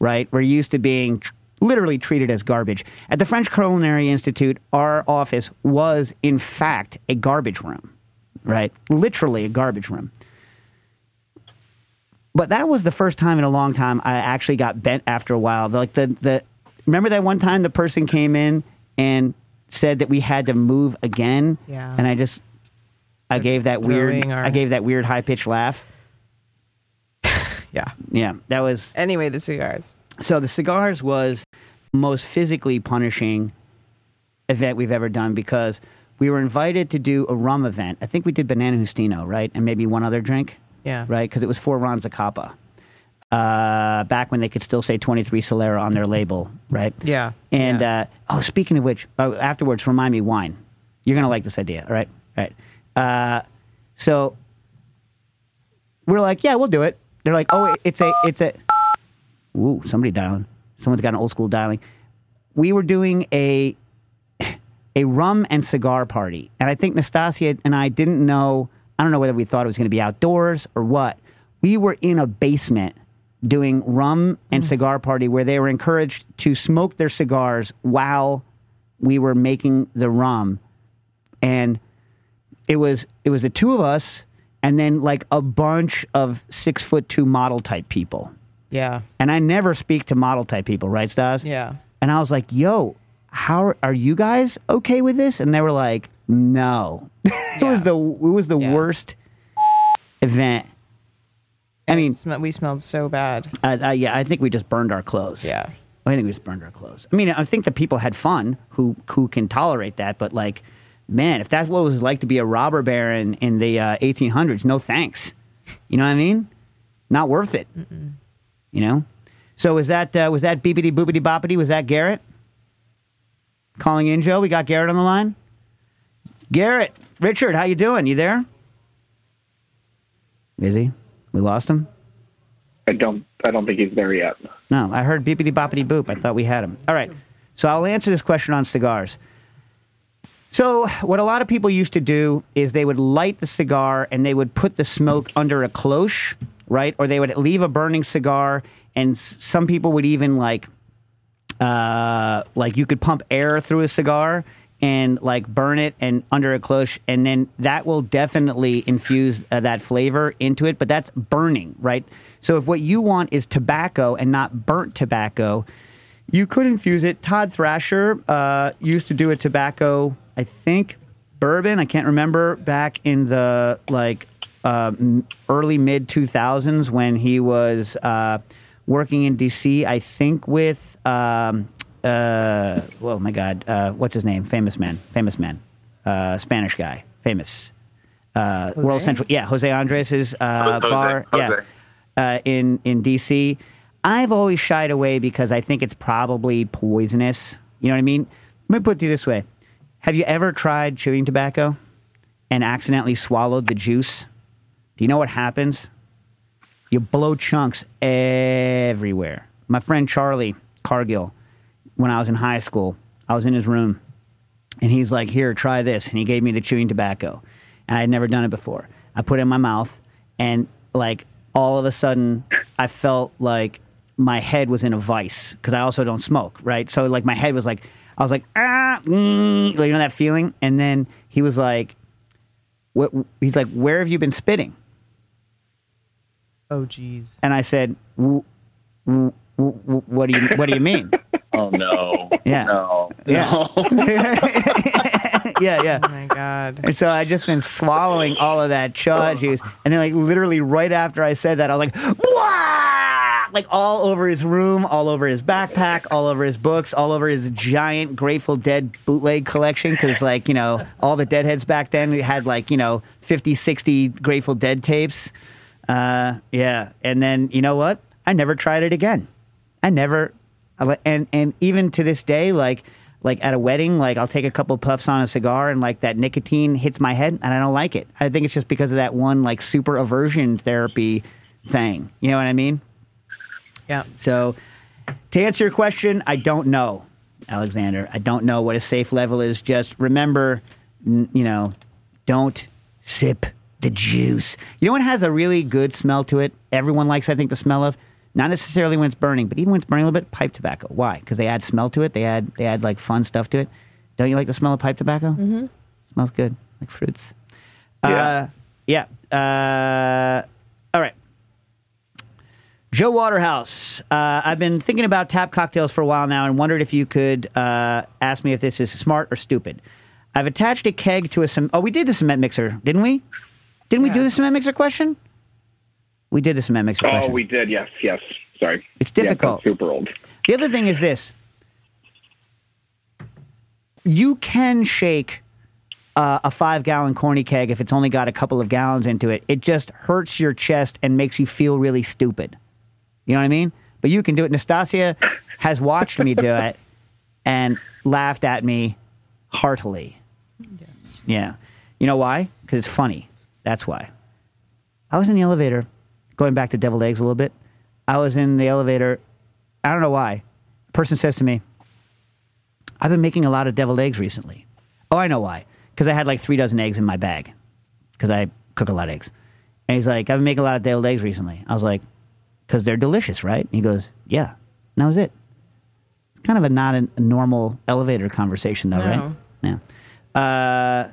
right? We're used to being tr- literally treated as garbage. At the French Culinary Institute, our office was, in fact, a garbage room, right? Literally a garbage room. But that was the first time in a long time I actually got bent after a while. Like the the remember that one time the person came in and said that we had to move again. Yeah. And I just I gave that weird throwing our- I gave that weird high pitched laugh. Yeah. Yeah. That was Anyway, the cigars. so the cigars was the most physically punishing event we've ever done because we were invited to do a rum event. I think we did Banana Justino, right? And maybe one other drink Yeah. right? Because it was for Ron Zacapa. Uh, back when they could still say 23 Solera on their label, right? Yeah. And Yeah. uh, oh, speaking of which, uh, afterwards, remind me wine. You're gonna like this idea, all right? All right. Uh, so we're like, yeah, we'll do it. They're like, oh, it's a, it's a. Ooh, somebody dialing. Someone's got an old school dialing. We were doing a a rum and cigar party. And I think Nastasia and I didn't know, I don't know whether we thought it was going to be outdoors or what. We were in a basement doing rum and mm. cigar party where they were encouraged to smoke their cigars while we were making the rum. And it was it was the two of us and then like a bunch of six foot two model type people. Yeah. And I never speak to model type people, right, Stas? Yeah. And I was like, yo, how are, you guys okay with this? And they were like, no. it was the it was the Yeah. worst event. I mean, Sm- we smelled so bad. uh, uh, yeah, I think we just burned our clothes. Yeah. I think we just burned our clothes. I mean, I think the people had fun who who can tolerate that, but like, man, if that's what it was like to be a robber baron in the uh, 1800s, no thanks. You know what I mean? Not worth it. You know. So was that uh, was that beepity boopity boppity? Was that Garrett calling in, Joe? We got Garrett on the line. Garrett, Richard, how you doing? You there? Is he? We lost him. I don't. I don't think he's there yet. No, I heard beepity boppity boop. I thought we had him. All right. So I'll answer this question on cigars. So, what a lot of people used to do is they would light the cigar and they would put the smoke under a cloche, right? Or they would leave a burning cigar, and some people would even like, uh, like you could pump air through a cigar and like burn it and under a cloche, and then that will definitely infuse uh, that flavor into it. But that's burning, right? So, if what you want is tobacco and not burnt tobacco, you could infuse it. Todd Thrasher uh, used to do a tobacco, I think, bourbon. I can't remember back in the like uh, early mid two thousands when he was uh, working in DC. I think with um, uh, oh my god, uh, what's his name? Famous man, famous man, uh, Spanish guy, famous. Uh, World Central, yeah, Jose Andres uh, Jose, bar, yeah Jose. uh, in in DC. I've always shied away because I think it's probably poisonous. You know what I mean? Let me put it this way: Have you ever tried chewing tobacco and accidentally swallowed the juice? Do you know what happens? You blow chunks everywhere. My friend Charlie Cargill, when I was in high school, I was in his room and he's like, Here, try this. And he gave me the chewing tobacco. And I had never done it before. I put it in my mouth and like all of a sudden I felt like my head was in a vice because I also don't smoke, right? So like my head was like, I was like, ah, mm, like, you know that feeling? And then he was like, what, he's like, where have you been spitting? Oh, geez. And I said, "W- w- w- what do you, what do you mean? Oh no. Yeah. No. Yeah. No. yeah, yeah. Oh, my God. And so I just been swallowing all of that chaw juice, and then like literally right after I said that, I was like, "Wah!" like all over his room, all over his backpack, all over his books, all over his giant Grateful Dead bootleg collection. Because like you know, all the Deadheads back then we had like you know 50, 60 Grateful Dead tapes. Uh, yeah, and then you know what? I never tried it again. I never, and and even to this day, like like at a wedding, like I'll take a couple puffs on a cigar, and like that nicotine hits my head, and I don't like it. I think it's just because of that one like super aversion therapy thing. You know what I mean? Yeah. So, to answer your question, I don't know, Alexander. I don't know what a safe level is. Just remember, n- you know, don't sip the juice. You know what has a really good smell to it? Everyone likes, I think, the smell of Not necessarily when it's burning, but even when it's burning a little bit, pipe tobacco. Why? Because they add smell to it. They add they add like fun stuff to it. Don't you like the smell of pipe tobacco? Mm-hmm. Smells good, like fruits. Yeah. Uh, yeah. Uh, all right. Joe Waterhouse. Uh, I've been thinking about tap cocktails for a while now and wondered if you could uh, ask me if this is smart or stupid. I've attached a keg to a cement. Oh, we did the cement mixer, didn't we? Didn't we do the cement mixer question? We did the cement mixer Oh, question. we did. Yes, yes. Sorry. It's difficult. that's super old. The other thing is this: you can shake uh, a five-gallon corny keg if it's only got a couple of gallons into it. It just hurts your chest and makes you feel really stupid. You know what I mean? But you can do it. Nastasia has watched me do it and laughed at me heartily. Yes. Yeah. You know why? Because it's funny. That's why. I was in the elevator, going back to deviled eggs a little bit. I was in the elevator. I don't know why. A person says to me, I've been making a lot of deviled eggs recently. Oh, I know why. Because I had like three dozen eggs in my bag. Because I cook a lot of eggs. And he's like, I've been making a lot of deviled eggs recently. I was like, because they're delicious, right? And he goes, Yeah. And that was it. It's kind of a not a, normal elevator conversation, though, right? Yeah. Uh,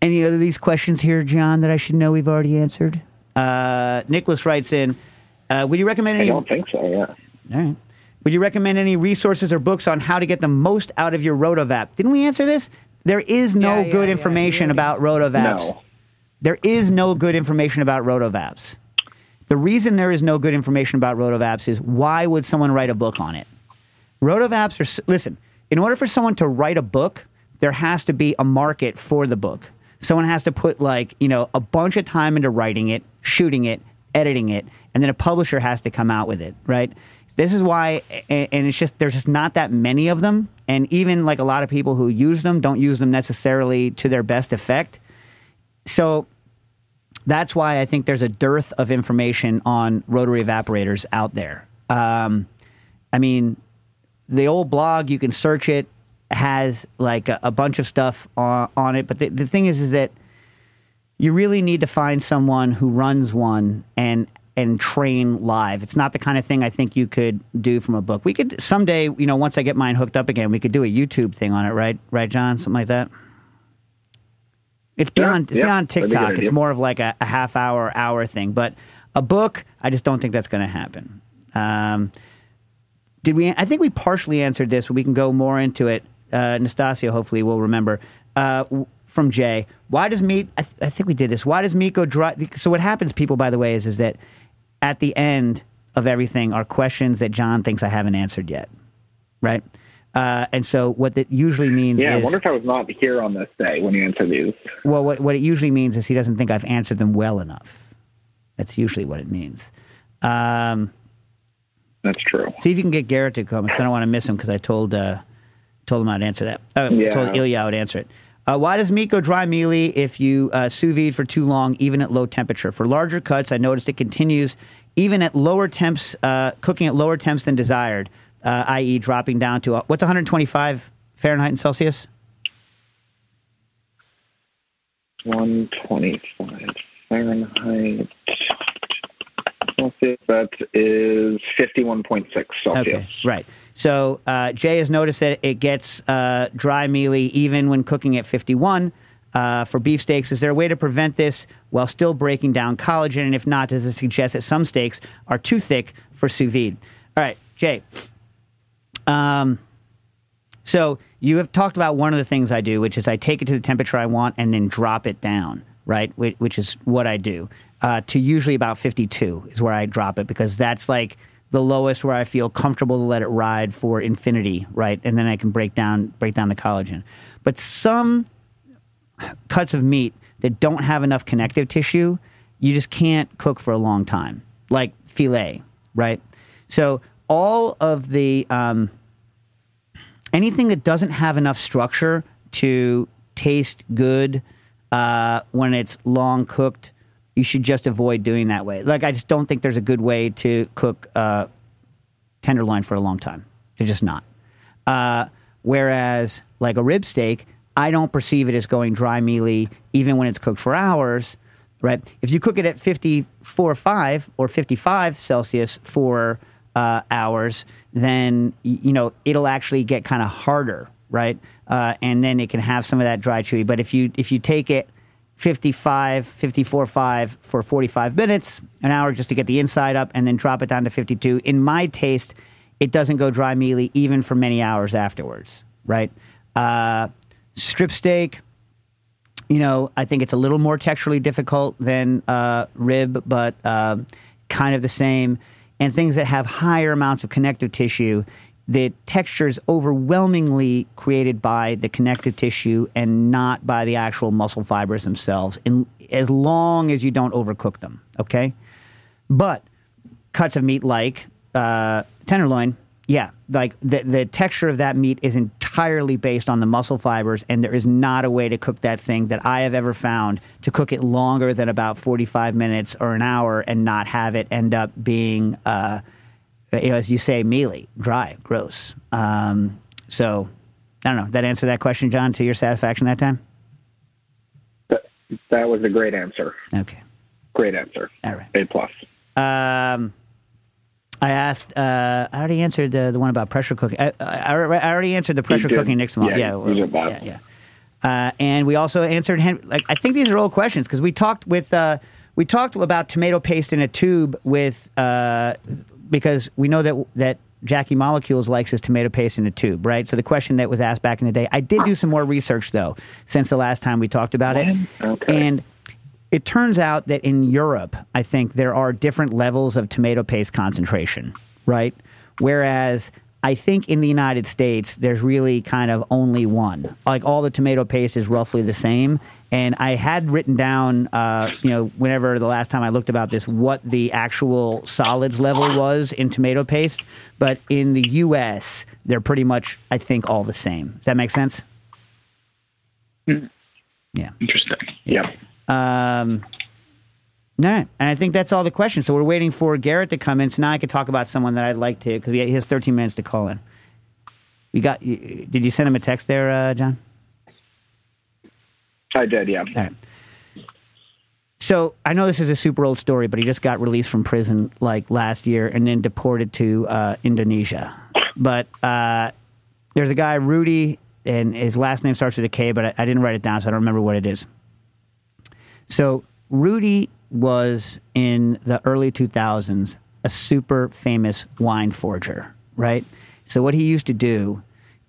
any other these questions here, John, that I should know we've already answered? Uh, Nicholas writes in, uh, would you recommend any? I any? don't think so. Yeah. All right. Would you recommend any resources or books on how to get the most out of your Rotovap? Didn't we answer this? There is no Yeah, yeah, good yeah, information we about Rotovaps. No. There is no good information about Rotovaps. The reason there is no good information about Rotovaps is why would someone write a book on it? Rotovaps are, listen, in order for someone to write a book, there has to be a market for the book. Someone has to put like, you know, a bunch of time into writing it, shooting it, editing it, and then a publisher has to come out with it, right? This is why, and it's just, there's just not that many of them. And even like a lot of people who use them don't use them necessarily to their best effect. So that's why I think there's a dearth of information on rotary evaporators out there. Um, I mean, the old blog, you can search it, has like a, a bunch of stuff on, on it. But the, the thing is, is that you really need to find someone who runs one and and train live. It's not the kind of thing I think you could do from a book. We could someday, you know, once I get mine hooked up again, we could do a YouTube thing on it, right? Right, John? Something like that. It's Yeah, beyond it's yeah, beyond that'd be a good TikTok. It's more of like a, a half hour, hour thing. But a book, I just don't think that's going to happen. Um, did we? I think we partially answered this. But we can go more into it. Uh, Nastasia, hopefully, will remember. Uh, from Jay, why does meat? I, th- I think we did this. Why does meat go dry? So what happens, people, by the way, is is that at the end of everything are questions that John thinks I haven't answered yet, right? Uh, and so what that usually means Yeah. I wonder if I was not here on this day when you answer these. well, what, what it usually means is he doesn't think I've answered them well enough. That's usually what it means. Um, That's true. see if you can get Garrett to come because I don't want to miss him because I told uh, told him I'd answer that. Uh, Yeah. Told Ilya I would answer it. Uh, why does meat go dry mealy if you uh, sous vide for too long, even at low temperature? For larger cuts, I noticed it continues even at lower temps, uh, cooking at lower temps than desired, uh, i.e., dropping down to uh, what's 125 Fahrenheit and Celsius? 125 Fahrenheit. Celsius. That is 51.6 Celsius. Okay, right. So uh, Jay has noticed that it gets uh, dry mealy even when cooking at 51 uh, for beef steaks. Is there a way to prevent this while still breaking down collagen? And if not, does it suggest that some steaks are too thick for sous vide? All right, Jay. Um, so you have talked about one of the things I do, which is I take it to the temperature I want and then drop it down, right? Whi- Which is what I do. Uh, to usually about 52 is where I drop it because that's like the lowest where I feel comfortable to let it ride for infinity, right? And then I can break down break down the collagen. But some cuts of meat that don't have enough connective tissue, you just can't cook for a long time, like filet, right? So all of the um, anything that doesn't have enough structure to taste good uh, when it's long cooked, you should just avoid doing that way. Like I just don't think there's a good way to cook uh, tenderloin for a long time. They're just not. Uh, whereas like a rib steak, I don't perceive it as going dry mealy even when it's cooked for hours. Right? If you cook it at 54 5 or 55 Celsius for uh, hours, then you know it'll actually get kind of harder, right? Uh, and then it can have some of that dry chewy. But if you if you take it 55, 54, 5 for 45 minutes, an hour just to get the inside up, and then drop it down to 52. In my taste, it doesn't go dry mealy even for many hours afterwards, right? Uh, strip steak, you know, I think it's a little more texturally difficult than uh, rib, but uh, kind of the same. And things that have higher amounts of connective tissue, the texture is overwhelmingly created by the connective tissue and not by the actual muscle fibers themselves, in, as long as you don't overcook them, okay? But cuts of meat like uh, tenderloin, yeah, like the the texture of that meat is entirely based on the muscle fibers, and there is not a way to cook that thing that I have ever found to cook it longer than about forty five minutes or an hour and not have it end up being, uh, you know, as you say, mealy, dry, gross. Um, so, I don't know. That answer that question, John, to your satisfaction that time? That, that was a great answer. Okay. Great answer. All right. A plus. Um, I asked. Uh, I already answered the, the one about pressure cooking. I, I, I already answered the pressure cooking next month. Yeah, Yeah, yeah, yeah. Uh, and we also answered. Hen- Like I think these are old questions because we talked with. Uh, we talked about tomato paste in a tube with uh, because we know that that Jackie Molecules likes his tomato paste in a tube, right? So the question that was asked back in the day, I did do some more research though since the last time we talked about it, Okay. and it turns out that in Europe, I think there are different levels of tomato paste concentration, right? Whereas I think in the United States, there's really kind of only one. Like all the tomato paste is roughly the same. And I had written down, uh, you know, whenever the last time I looked about this, what the actual solids level was in tomato paste. But in the U.S., they're pretty much, I think, all the same. Does that make sense? Yeah. Interesting. Yeah. Um, no, and I think that's all the questions. So we're waiting for Garrett to come in. So now I could talk about someone that I'd like to because he has 13 minutes to call in. We got. you- Did you send him a text there, uh, John? I did, yeah. All right. So I know this is a super old story, but he just got released from prison like last year and then deported to uh, Indonesia. But uh, there's a guy, Rudy, and his last name starts with a K, but I, I didn't write it down, so I don't remember what it is. So Rudy was in the early 2000s a super famous wine forger, right? So what he used to do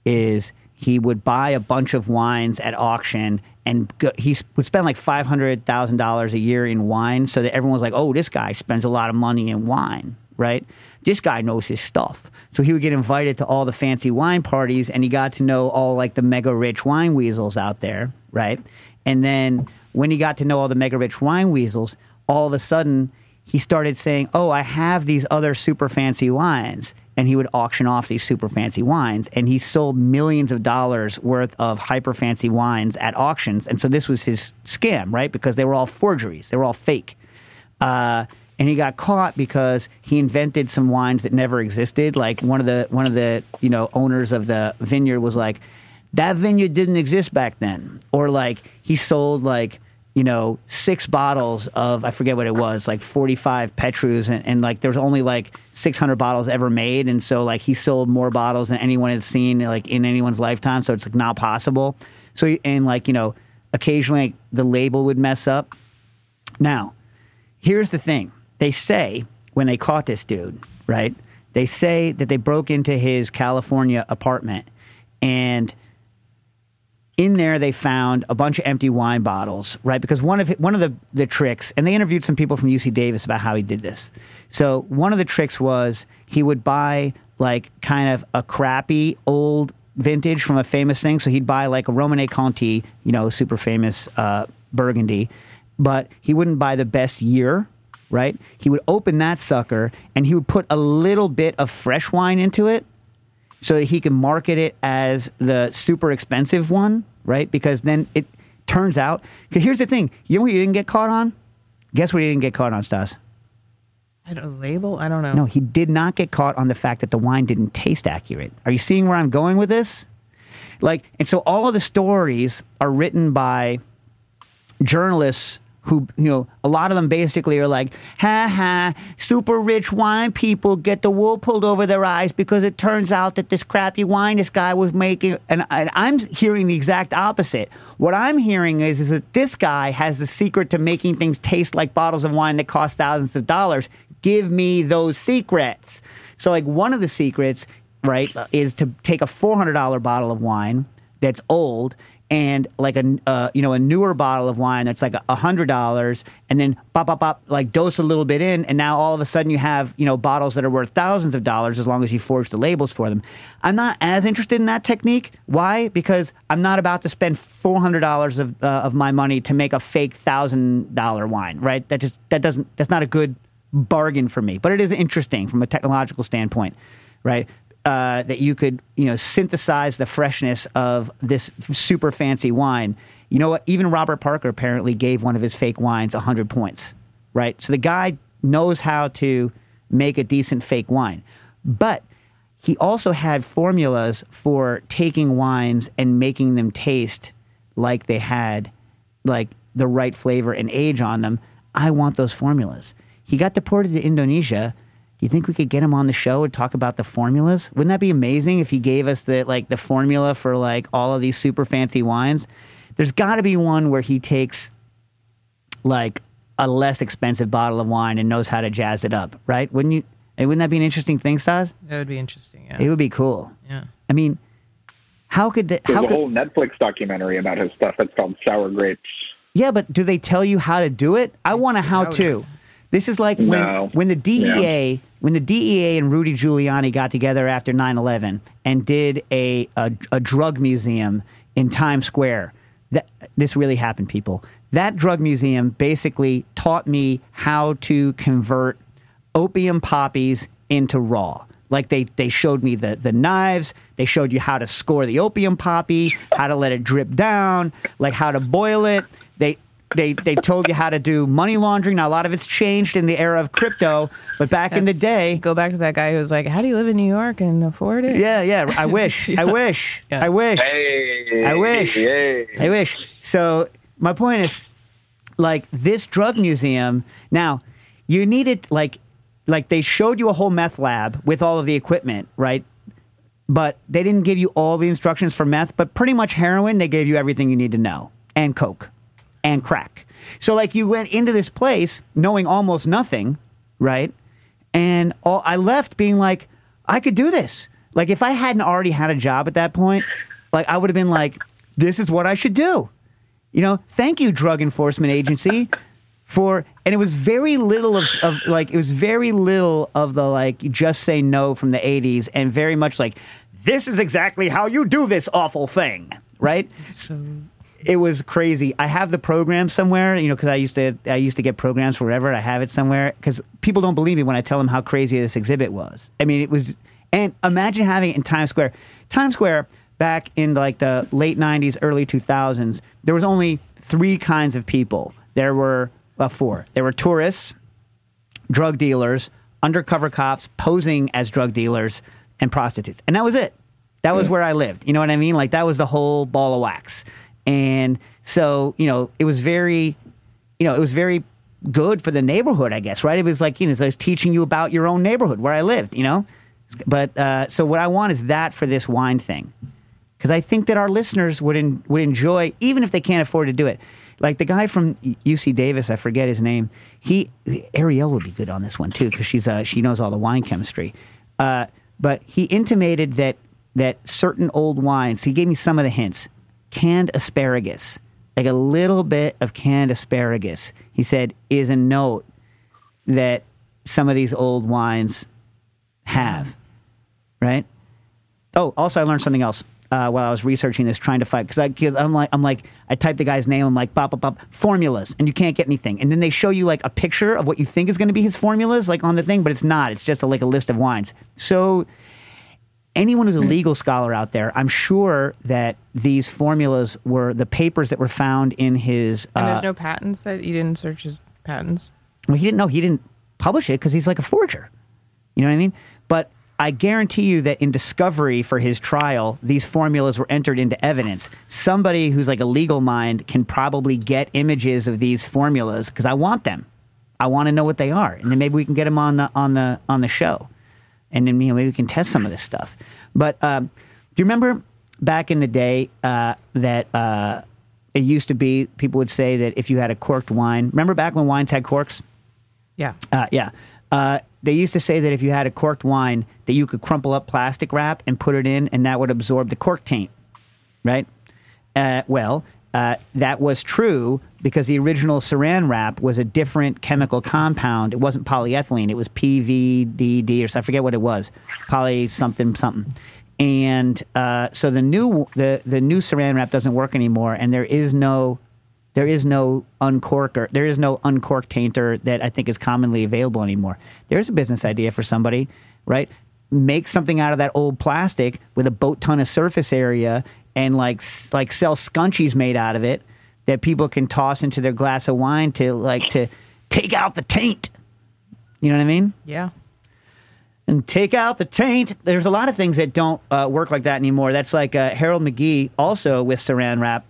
is he would buy a bunch of wines at auction and go, he would spend like $500,000 a year in wine so that everyone was like, "Oh, this guy spends a lot of money in wine." Right? This guy knows his stuff. So he would get invited to all the fancy wine parties and he got to know all like the mega rich wine weasels out there, right? And then when he got to know all the mega rich wine weasels, all of a sudden he started saying, "Oh, I have these other super fancy wines." And he would auction off these super fancy wines, and he sold millions of dollars worth of hyper fancy wines at auctions. And so this was his scam, right? Because they were all forgeries, they were all fake. Uh, and he got caught because he invented some wines that never existed. Like one of the one of the you know owners of the vineyard was like, that vineyard didn't exist back then, or like he sold like you know six bottles of I forget what it was, like forty five Petrus, and, and like there was only like six hundred bottles ever made, and so like he sold more bottles than anyone had seen like in anyone's lifetime. So it's like not possible. So and like you know occasionally the label would mess up. Now, here's the thing they say when they caught this dude, right? They say that they broke into his California apartment and in there they found a bunch of empty wine bottles, right? Because one of one of the, the tricks, and they interviewed some people from UC Davis about how he did this. So one of the tricks was he would buy like kind of a crappy old vintage from a famous thing. So he'd buy like a Romanée Conti, you know, super famous uh, Burgundy, but he wouldn't buy the best year, right? He would open that sucker and he would put a little bit of fresh wine into it so that he can market it as the super expensive one, right? Because then it turns out. Because here's the thing: you know what he didn't get caught on? Guess what he didn't get caught on, Stas? I don't label. I don't know. No, he did not get caught on the fact that the wine didn't taste accurate. Are you seeing where I'm going with this? Like, and so all of the stories are written by journalists who you know a lot of them basically are like ha ha super rich wine people get the wool pulled over their eyes because it turns out that this crappy wine this guy was making and, and i'm hearing the exact opposite. What i'm hearing is, is that this guy has the secret to making things taste like bottles of wine that cost thousands of dollars. Give me those secrets. So like one of the secrets right is to take a $400 bottle of wine that's old and like a uh, you know a newer bottle of wine that's like a hundred dollars, and then pop pop pop like dose a little bit in, and now all of a sudden you have you know bottles that are worth thousands of dollars as long as you forge the labels for them. I'm not as interested in that technique. Why? Because I'm not about to spend four hundred dollars of uh, of my money to make a fake thousand dollar wine. Right? That just that doesn't that's not a good bargain for me. But it is interesting from a technological standpoint. Right? Uh, that you could, you know, synthesize the freshness of this super fancy wine. You know what? Even Robert Parker apparently gave one of his fake wines 100 points, right? So the guy knows how to make a decent fake wine. But he also had formulas for taking wines and making them taste like they had like the right flavor and age on them. I want those formulas. He got deported to Indonesia you think we could get him on the show and talk about the formulas? Wouldn't that be amazing if he gave us the like the formula for like all of these super fancy wines? There's got to be one where he takes like a less expensive bottle of wine and knows how to jazz it up, right? Wouldn't you? And wouldn't that be an interesting thing, Stas? That would be interesting. Yeah. It would be cool. Yeah. I mean, how could the, There's how a could whole Netflix documentary about his stuff. It's called Sour Grapes. yeah, but do they tell you how to do it? I want a how to. This is like when No. when the DEA when the DEA and Rudy Giuliani got together after 9/11 and did a a, a drug museum in Times Square. That this really happened, people. That drug museum basically taught me how to convert opium poppies into raw. Like they, they showed me the, the knives, they showed you how to score the opium poppy, how to let it drip down, like how to boil it. They they they told you how to do money laundering. Now a lot of it's changed in the era of crypto, but back in the day, go back to that guy who was like, "How do you live in New York and afford it?" yeah, yeah. I wish, I wish, Yeah. I wish. Hey, I wish. Hey. I wish. So my point is, like this drug museum. Now, you needed like, like they showed you a whole meth lab with all of the equipment, right? But they didn't give you all the instructions for meth. But pretty much heroin, they gave you everything you need to know, and coke, and crack. So like you went into this place knowing almost nothing, right? And all, I left being like, I could do this. Like if I hadn't already had a job at that point, like I would have been like, this is what I should do. You know, thank you, Drug Enforcement Agency, for and it was very little of, of like it was very little of the like just say no from the '80s, and very much like this is exactly how you do this awful thing, right? So it was crazy. I have the program somewhere, you know, because I used to I used to get programs forever. I have it somewhere because people don't believe me when I tell them how crazy this exhibit was. I mean, it was, and imagine having it in Times Square. Times Square back in like the late '90s, early 2000s, there was only three kinds of people. There were well, four. There were tourists, drug dealers, undercover cops posing as drug dealers, and prostitutes. And that was it. That was where I lived. You know what I mean? Like that was the whole ball of wax. And so, you know, it was very, you know, it was very good for the neighborhood, I guess, right? It was like, you know, it's like teaching you about your own neighborhood where I lived, you know? But uh, so what I want is that for this wine thing. Because I think that our listeners would would enjoy, even if they can't afford to do it. Like the guy from UC Davis, I forget his name. He Ariel would be good on this one too because she's uh, she knows all the wine chemistry. Uh, but he intimated that that certain old wines. He gave me some of the hints. Canned asparagus, like a little bit of canned asparagus. He said is a note that some of these old wines have, right? Oh, also I learned something else uh, while I was researching this, trying to find because because I'm like I'm like I type the guy's name, I'm like pop pop pop formulas, and you can't get anything, and then they show you like a picture of what you think is going to be his formulas, like on the thing, but it's not. It's just a, like a list of wines. So anyone who's a legal scholar out there, I'm sure that these formulas were the papers that were found in his. and uh, there's no patents that you didn't search his patents. well, he didn't know he didn't publish it because he's like a forger. You know what I mean? But I guarantee you that in discovery for his trial, these formulas were entered into evidence. Somebody who's like a legal mind can probably get images of these formulas because I want them. I want to know what they are, and then maybe we can get them on the on the on the show, and then you know maybe we can test some of this stuff. But um, do you remember back in the day uh, that uh, it used to be people would say that if you had a corked wine, remember back when wines had corks? Yeah. Uh, yeah. Uh, they used to say that if you had a corked wine, that you could crumple up plastic wrap and put it in, and that would absorb the cork taint, right? Uh, well, uh, that was true because the original saran wrap was a different chemical compound. It wasn't polyethylene; it was PVDC or so, I forget what it was, poly something something. And uh, so the new the the new saran wrap doesn't work anymore, and there is no there is no uncorker. There is no uncork tainter that I think is commonly available anymore. There's a business idea for somebody, right? Make something out of that old plastic with a boat ton of surface area and like like sell scunchies made out of it that people can toss into their glass of wine to like to take out the taint. You know what I mean? Yeah. and take out the taint. There's a lot of things that don't uh, work like that anymore. That's like uh, Harold McGee also with saran wrap.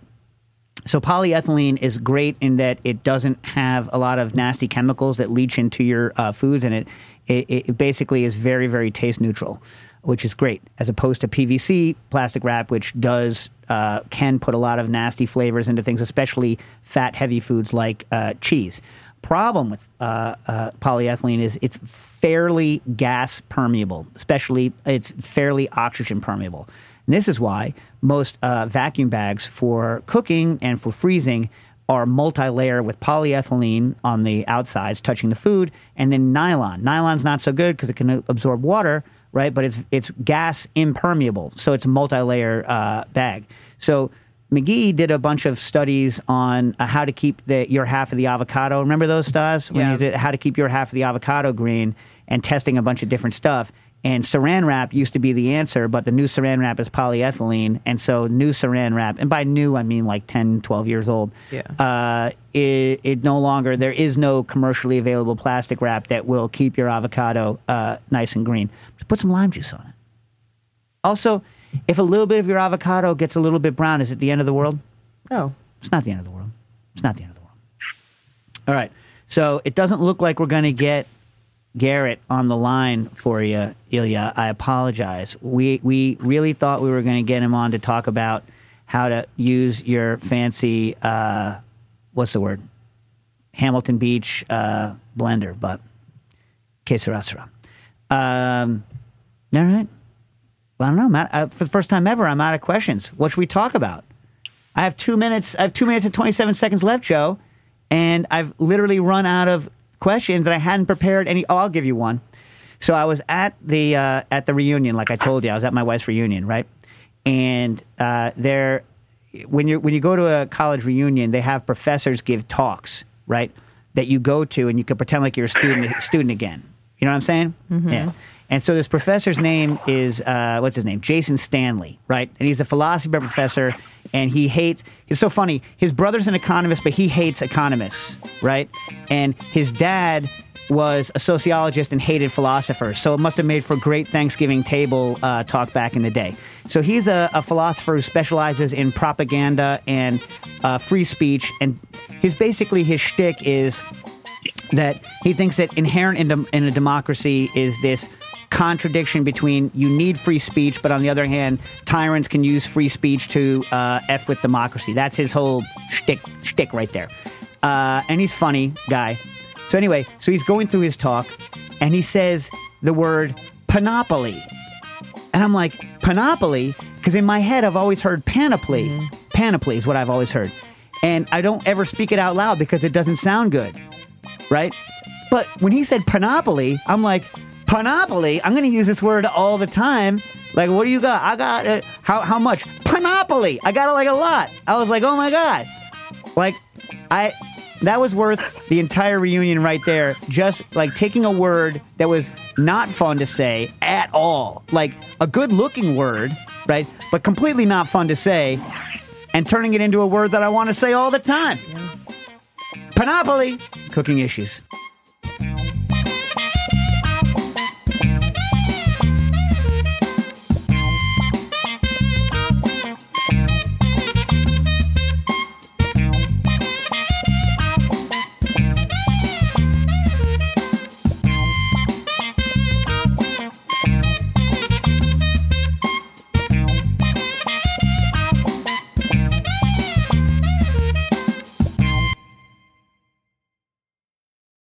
So polyethylene is great in that it doesn't have a lot of nasty chemicals that leach into your uh, foods, and it, it it basically is very very taste neutral, which is great as opposed to PVC plastic wrap, which does uh, can put a lot of nasty flavors into things, especially fat heavy foods like uh, cheese. Problem with uh, uh, polyethylene is it's fairly gas permeable, especially it's fairly oxygen permeable. And this is why most uh, vacuum bags for cooking and for freezing are multi-layer with polyethylene on the outsides touching the food and then nylon. Nylon's not so good because it can absorb water, right? But it's it's gas impermeable, so it's a multi-layer uh, bag. So McGee did a bunch of studies on uh, how to keep the, your half of the avocado. Remember those stars? When Yeah. you did how to keep your half of the avocado green and testing a bunch of different stuff. And saran wrap used to be the answer, but the new saran wrap is polyethylene. And so new saran wrap, and by new, I mean like 10, 12 years old. Yeah. Uh, it, it no longer, there is no commercially available plastic wrap that will keep your avocado uh, nice and green. Just put some lime juice on it. Also, if a little bit of your avocado gets a little bit brown, is it the end of the world? No. It's not the end of the world. It's not the end of the world. All right. So it doesn't look like we're going to get Garrett on the line for you, Ilya. I apologize. We we really thought we were going to get him on to talk about how to use your fancy uh, what's the word Hamilton Beach uh, blender, but que. Um, all right. Well, I don't know. Uh, for the first time ever, I'm out of questions. What should we talk about? I have two minutes. I have two minutes and twenty seven seconds left, Joe, and I've literally run out of questions, and I hadn't prepared any. Oh, I'll give you one. So I was at the uh, at the reunion, like I told you, I was at my wife's reunion, right? And uh, there, when you when you go to a college reunion, they have professors give talks, right? That you go to, and you can pretend like you're a student student again. You know what I'm saying? Yeah. And so this professor's name is uh, what's his name? Jason Stanley, right? And he's a philosophy professor, and he hates. It's so funny. His brother's an economist, but he hates economists, right? And his dad was a sociologist and hated philosophers, so it must have made for great Thanksgiving table uh, talk back in the day. So he's a, a philosopher who specializes in propaganda and uh, free speech, and his basically his shtick is that he thinks that inherent in, dem- in a democracy is this contradiction between you need free speech, but on the other hand, tyrants can use free speech to uh, f with democracy. That's his whole shtick, shtick right there. Uh, and he's funny guy. So anyway, so he's going through his talk, and he says the word panoply, and I'm like panoply because in my head I've always heard panoply. Panoply is what I've always heard, and I don't ever speak it out loud because it doesn't sound good right? But when he said panoply, I'm like, panoply? I'm going to use this word all the time. Like, what do you got? I got it. How, how much? Panoply. I got it like a lot. I was like, oh my God. Like, I. That was worth the entire reunion right there. Just like taking a word that was not fun to say at all, like a good looking word, right? But completely not fun to say, and turning it into a word that I want to say all the time. Panoply. Cooking issues.